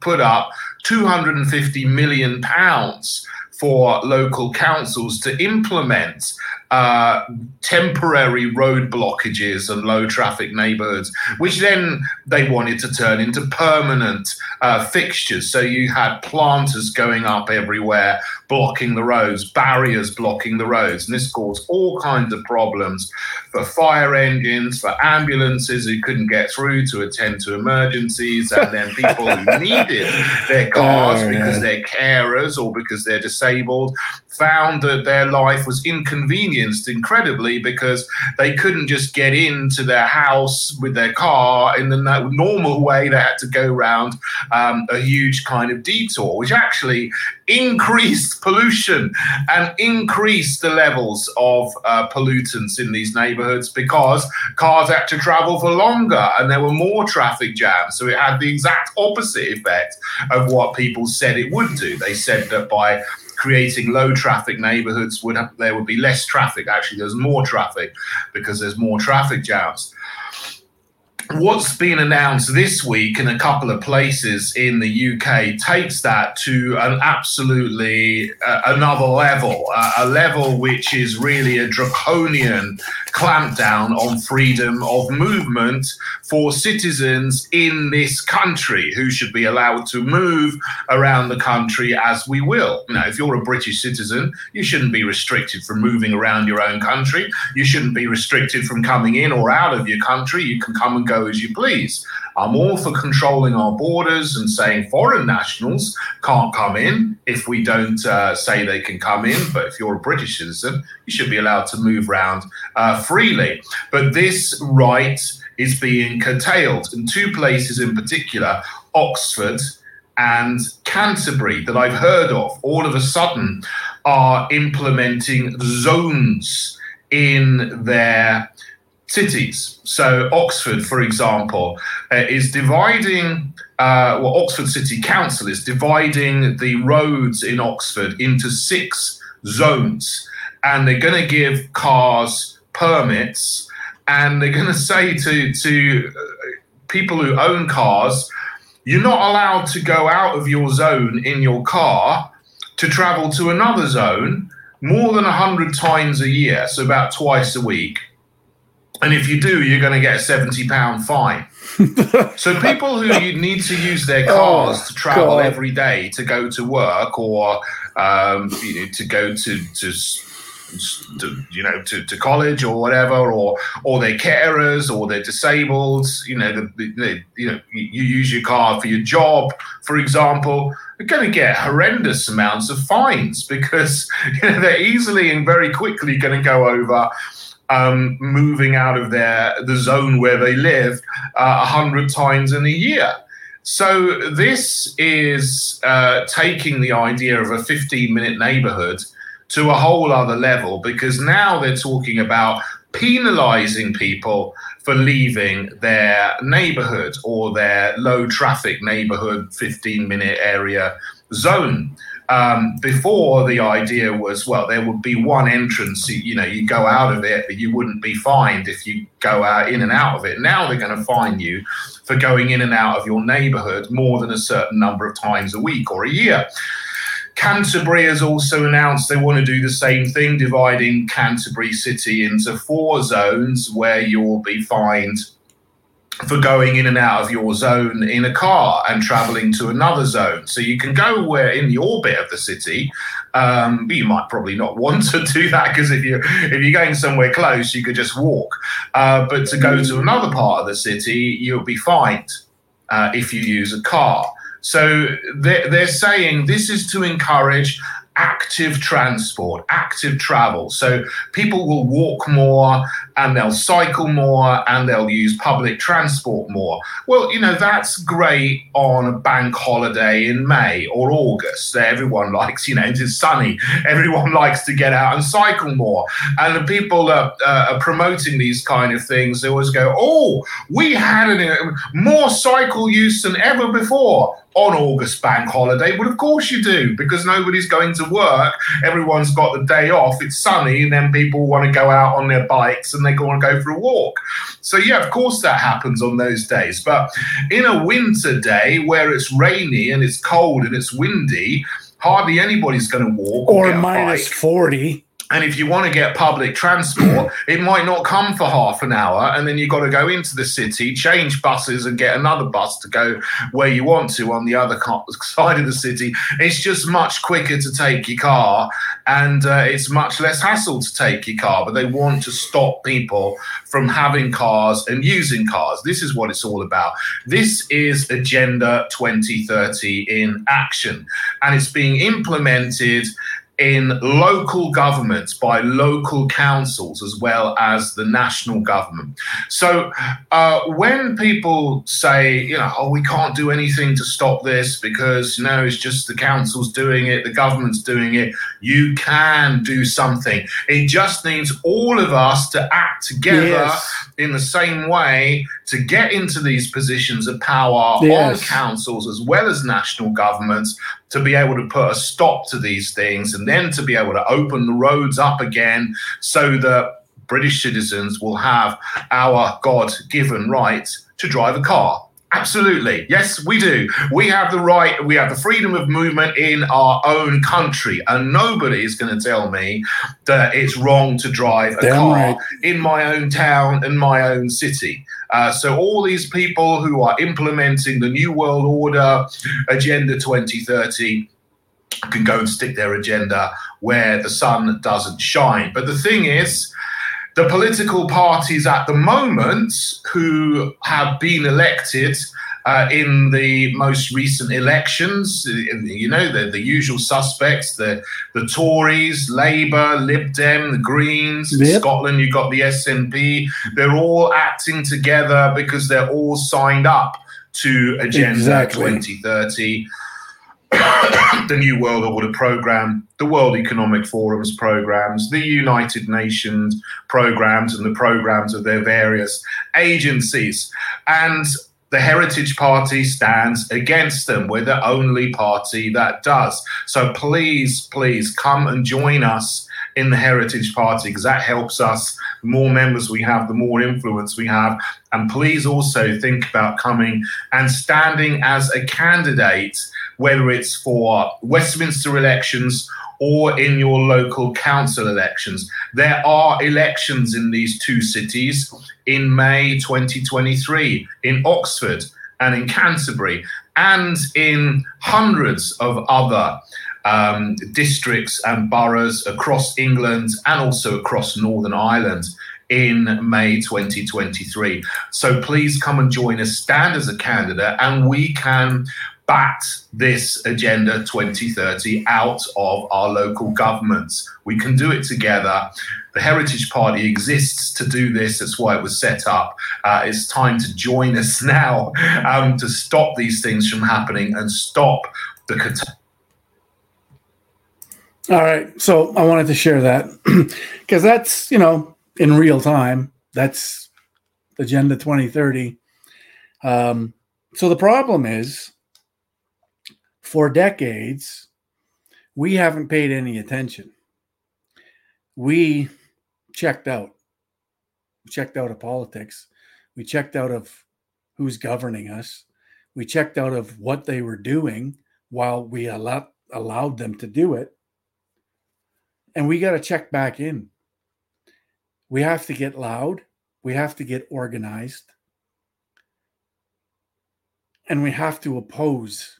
put up 250 million pounds for local councils to implement uh, temporary road blockages and low traffic neighborhoods, which then they wanted to turn into permanent uh, fixtures. So you had planters going up everywhere, blocking the roads, barriers blocking the roads. And this caused all kinds of problems for fire engines, for ambulances who couldn't get through to attend to emergencies, and then people who needed their cars oh, because they're carers or because they're disabled found that their life was inconvenienced incredibly because they couldn't just get into their house with their car in the normal way. They had to go around um, a huge kind of detour, which actually increased pollution and increased the levels of uh, pollutants in these neighborhoods because cars had to travel for longer and there were more traffic jams. So it had the exact opposite effect of what people said it would do. They said that by creating low traffic neighborhoods would have, there would be less traffic. Actually, there's more traffic because there's more traffic jams. What's been announced this week in a couple of places in the UK takes that to an absolutely uh, another level, uh, a level which is really a draconian clampdown on freedom of movement for citizens in this country who should be allowed to move around the country as we will. Now, if you're a British citizen, you shouldn't be restricted from moving around your own country. You shouldn't be restricted from coming in or out of your country. You can come and go as you please. I'm all for controlling our borders and saying foreign nationals can't come in if we don't uh, say they can come in. But if you're a British citizen, you should be allowed to move around uh, freely. But this right is being curtailed in two places in particular Oxford and Canterbury that I've heard of all of a sudden are implementing zones in their cities. So, Oxford, for example, uh, is dividing, uh, well, Oxford City Council is dividing the roads in Oxford into six zones. And they're going to give cars permits. And they're going to say to, to uh, people who own cars, you're not allowed to go out of your zone in your car to travel to another zone more than 100 times a year, so about twice a week. And if you do, you're going to get a 70 pound fine. so people who need to use their cars oh, to travel God. every day to go to work or um, you know, to go to, to to, you know to, to college or whatever or or they're carers or they're disabled you know the, the, you know you use your car for your job for example they're going to get horrendous amounts of fines because you know, they're easily and very quickly going to go over um, moving out of their the zone where they live uh, a uh, hundred times in a year. So this is uh, taking the idea of a 15 minute neighborhood to a whole other level because now they're talking about penalizing people for leaving their neighborhood or their low traffic neighborhood 15 minute area zone. Um, before the idea was, well, there would be one entrance, you, you know, you go out of it, but you wouldn't be fined if you go out in and out of it. Now they're going to fine you for going in and out of your neighborhood more than a certain number of times a week or a year. Canterbury has also announced they want to do the same thing, dividing Canterbury City into four zones where you'll be fined for going in and out of your zone in a car and traveling to another zone. So you can go where in the orbit of the city. Um, you might probably not want to do that because if you if you're going somewhere close, you could just walk. Uh, but to go to another part of the city, you'll be fined uh, if you use a car. So they're, they're saying this is to encourage active transport, active travel. So people will walk more and they'll cycle more and they'll use public transport more. Well, you know, that's great on a bank holiday in May or August. Everyone likes, you know, it's sunny. Everyone likes to get out and cycle more. And the people are, uh, are promoting these kind of things. They always go, oh, we had an, more cycle use than ever before on August bank holiday. Well, of course you do, because nobody's going to work. Everyone's got the day off. It's sunny, and then people want to go out on their bikes and they want to go for a walk. So, yeah, of course that happens on those days. But in a winter day where it's rainy and it's cold and it's windy, hardly anybody's going to walk or, or minus 40 and if you want to get public transport, it might not come for half an hour. And then you've got to go into the city, change buses, and get another bus to go where you want to on the other side of the city. It's just much quicker to take your car and uh, it's much less hassle to take your car. But they want to stop people from having cars and using cars. This is what it's all about. This is Agenda 2030 in action. And it's being implemented in local governments by local councils as well as the national government. So uh, when people say, you know, oh, we can't do anything to stop this because, you know, it's just the council's doing it, the government's doing it, you can do something. It just needs all of us to act together yes. In the same way to get into these positions of power yes. on councils as well as national governments to be able to put a stop to these things and then to be able to open the roads up again so that British citizens will have our God given right to drive a car. Absolutely. Yes, we do. We have the right, we have the freedom of movement in our own country. And nobody is going to tell me that it's wrong to drive a Damn car right. in my own town and my own city. Uh, so, all these people who are implementing the New World Order Agenda 2030 can go and stick their agenda where the sun doesn't shine. But the thing is, the political parties at the moment who have been elected uh, in the most recent elections, you know, the, the usual suspects, the, the Tories, Labour, Lib Dem, the Greens, in Yep. Scotland, you've got the SNP, they're all acting together because they're all signed up to Agenda Exactly. 2030 the New World Order program, the World Economic Forum's programs, the United Nations programs, and the programs of their various agencies. And the Heritage Party stands against them. We're the only party that does. So please, please come and join us in the Heritage Party because that helps us. The more members we have, the more influence we have. And please also think about coming and standing as a candidate whether it's for Westminster elections or in your local council elections. There are elections in these two cities in May 2023 in Oxford and in Canterbury and in hundreds of other um, districts and boroughs across England and also across Northern Ireland in May 2023. So please come and join us, stand as a candidate, and we can bat this Agenda 2030 out of our local governments. We can do it together. The Heritage Party exists to do this. That's why it was set up. Uh, it's time to join us now um, to stop these things from happening and stop the All right. So I wanted to share that because that's, you know, in real time. That's Agenda 2030. Um, so the problem is for decades, we haven't paid any attention. We checked out. We checked out of politics. We checked out of who's governing us. We checked out of what they were doing while we allowed, allowed them to do it and we got to check back in. We have to get loud. We have to get organized. And we have to oppose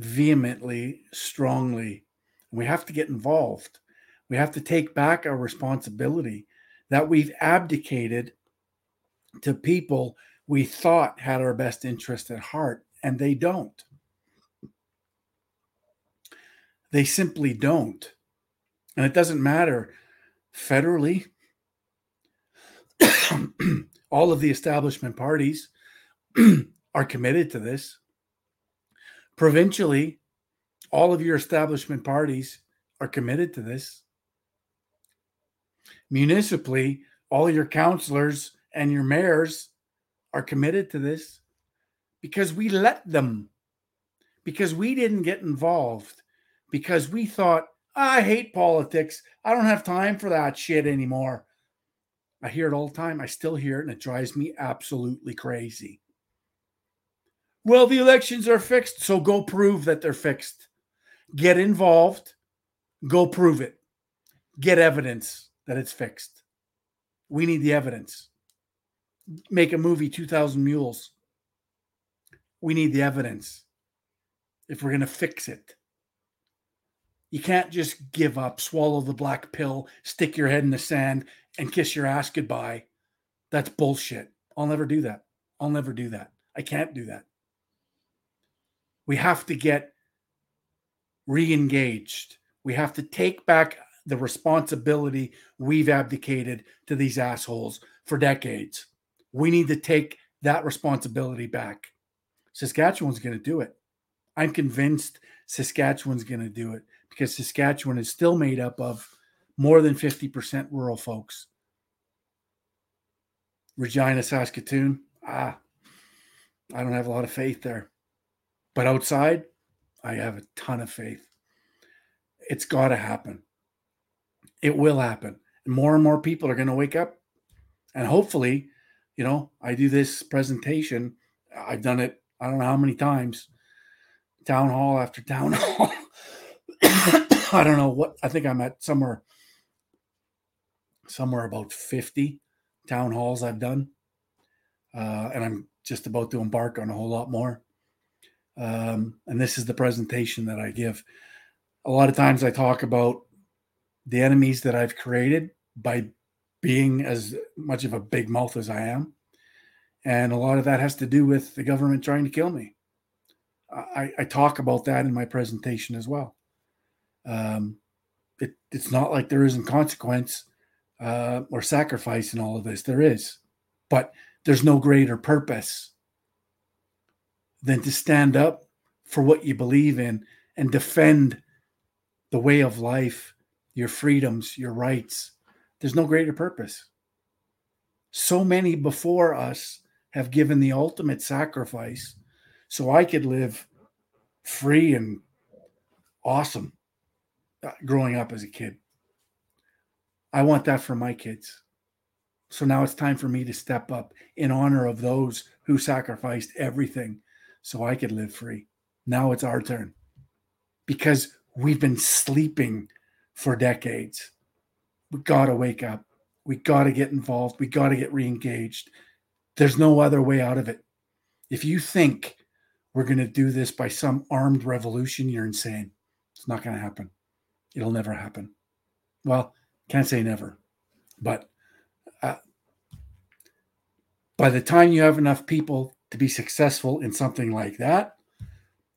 vehemently, strongly. We have to get involved. We have to take back our responsibility that we've abdicated to people we thought had our best interest at heart, and they don't. They simply don't. And it doesn't matter federally. All of the establishment parties are committed to this. Provincially, all of your establishment parties are committed to this. Municipally, all your councilors and your mayors are committed to this because we let them, because we didn't get involved because we thought, I hate politics. I don't have time for that shit anymore. I hear it all the time. I still hear it, and it drives me absolutely crazy. Well, the elections are fixed, so go prove that they're fixed. Get involved, go prove it. Get evidence that it's fixed. We need the evidence. Make a movie, 2000 Mules. We need the evidence if we're going to fix it. You can't just give up, swallow the black pill, stick your head in the sand, and kiss your ass goodbye. That's bullshit. I'll never do that. I'll never do that. I can't do that. We have to get re engaged. We have to take back the responsibility we've abdicated to these assholes for decades. We need to take that responsibility back. Saskatchewan's going to do it. I'm convinced Saskatchewan's going to do it because Saskatchewan is still made up of more than 50% rural folks. Regina, Saskatoon, ah, I don't have a lot of faith there. But outside, I have a ton of faith. It's got to happen. It will happen. More and more people are going to wake up. And hopefully, you know, I do this presentation. I've done it, I don't know how many times, town hall after town hall. I don't know what, I think I'm at somewhere, somewhere about 50 town halls I've done. Uh, and I'm just about to embark on a whole lot more. Um, and this is the presentation that I give. A lot of times I talk about the enemies that I've created by being as much of a big mouth as I am. And a lot of that has to do with the government trying to kill me. I, I talk about that in my presentation as well. Um, it, it's not like there isn't consequence uh, or sacrifice in all of this. There is, but there's no greater purpose than to stand up for what you believe in and defend the way of life, your freedoms, your rights. There's no greater purpose. So many before us have given the ultimate sacrifice so I could live free and awesome uh, growing up as a kid. I want that for my kids. So now it's time for me to step up in honor of those who sacrificed everything so I could live free. Now it's our turn because we've been sleeping for decades. We got to wake up. We got to get involved. We got to get re engaged. There's no other way out of it. If you think we're going to do this by some armed revolution, you're insane. It's not going to happen. It'll never happen. Well, can't say never, but uh, by the time you have enough people to be successful in something like that,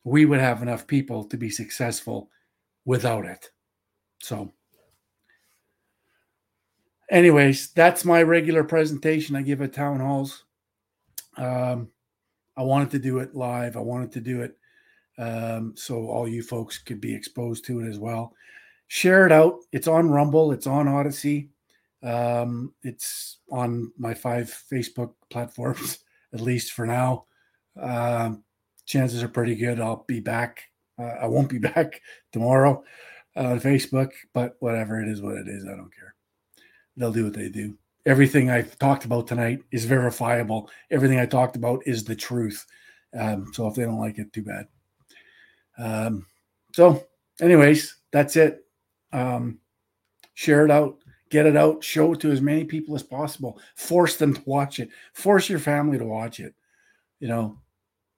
we would have enough people to be successful without it. So, anyways, that's my regular presentation I give at town halls. Um, I wanted to do it live. I wanted to do it um, so all you folks could be exposed to it as well. Share it out. It's on Rumble. It's on Odysee, Um, it's on my five Facebook platforms. At least for now. Um, chances are pretty good I'll be back. Uh, I won't be back tomorrow on Facebook, but whatever it is, what it is, I don't care. They'll do what they do. Everything I've talked about tonight is verifiable. Everything I talked about is the truth. Um, so if they don't like it, too bad. Um, so, anyways, that's it. Um, share it out get it out, show it to as many people as possible, force them to watch it, force your family to watch it, you know,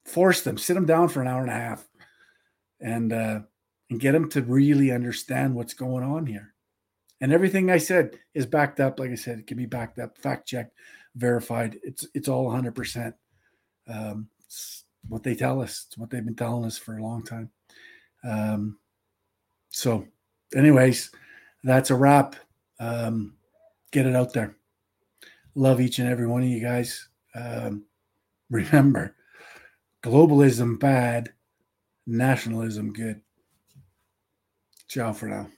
force them, sit them down for an hour and a half and, uh, and get them to really understand what's going on here. And everything I said is backed up. Like I said, it can be backed up, fact checked, verified. It's, it's all hundred percent. Um, what they tell us. It's what they've been telling us for a long time. Um, so anyways, that's a wrap um, get it out there. Love each and every one of you guys. Um, remember, globalism bad, nationalism good. Ciao for now.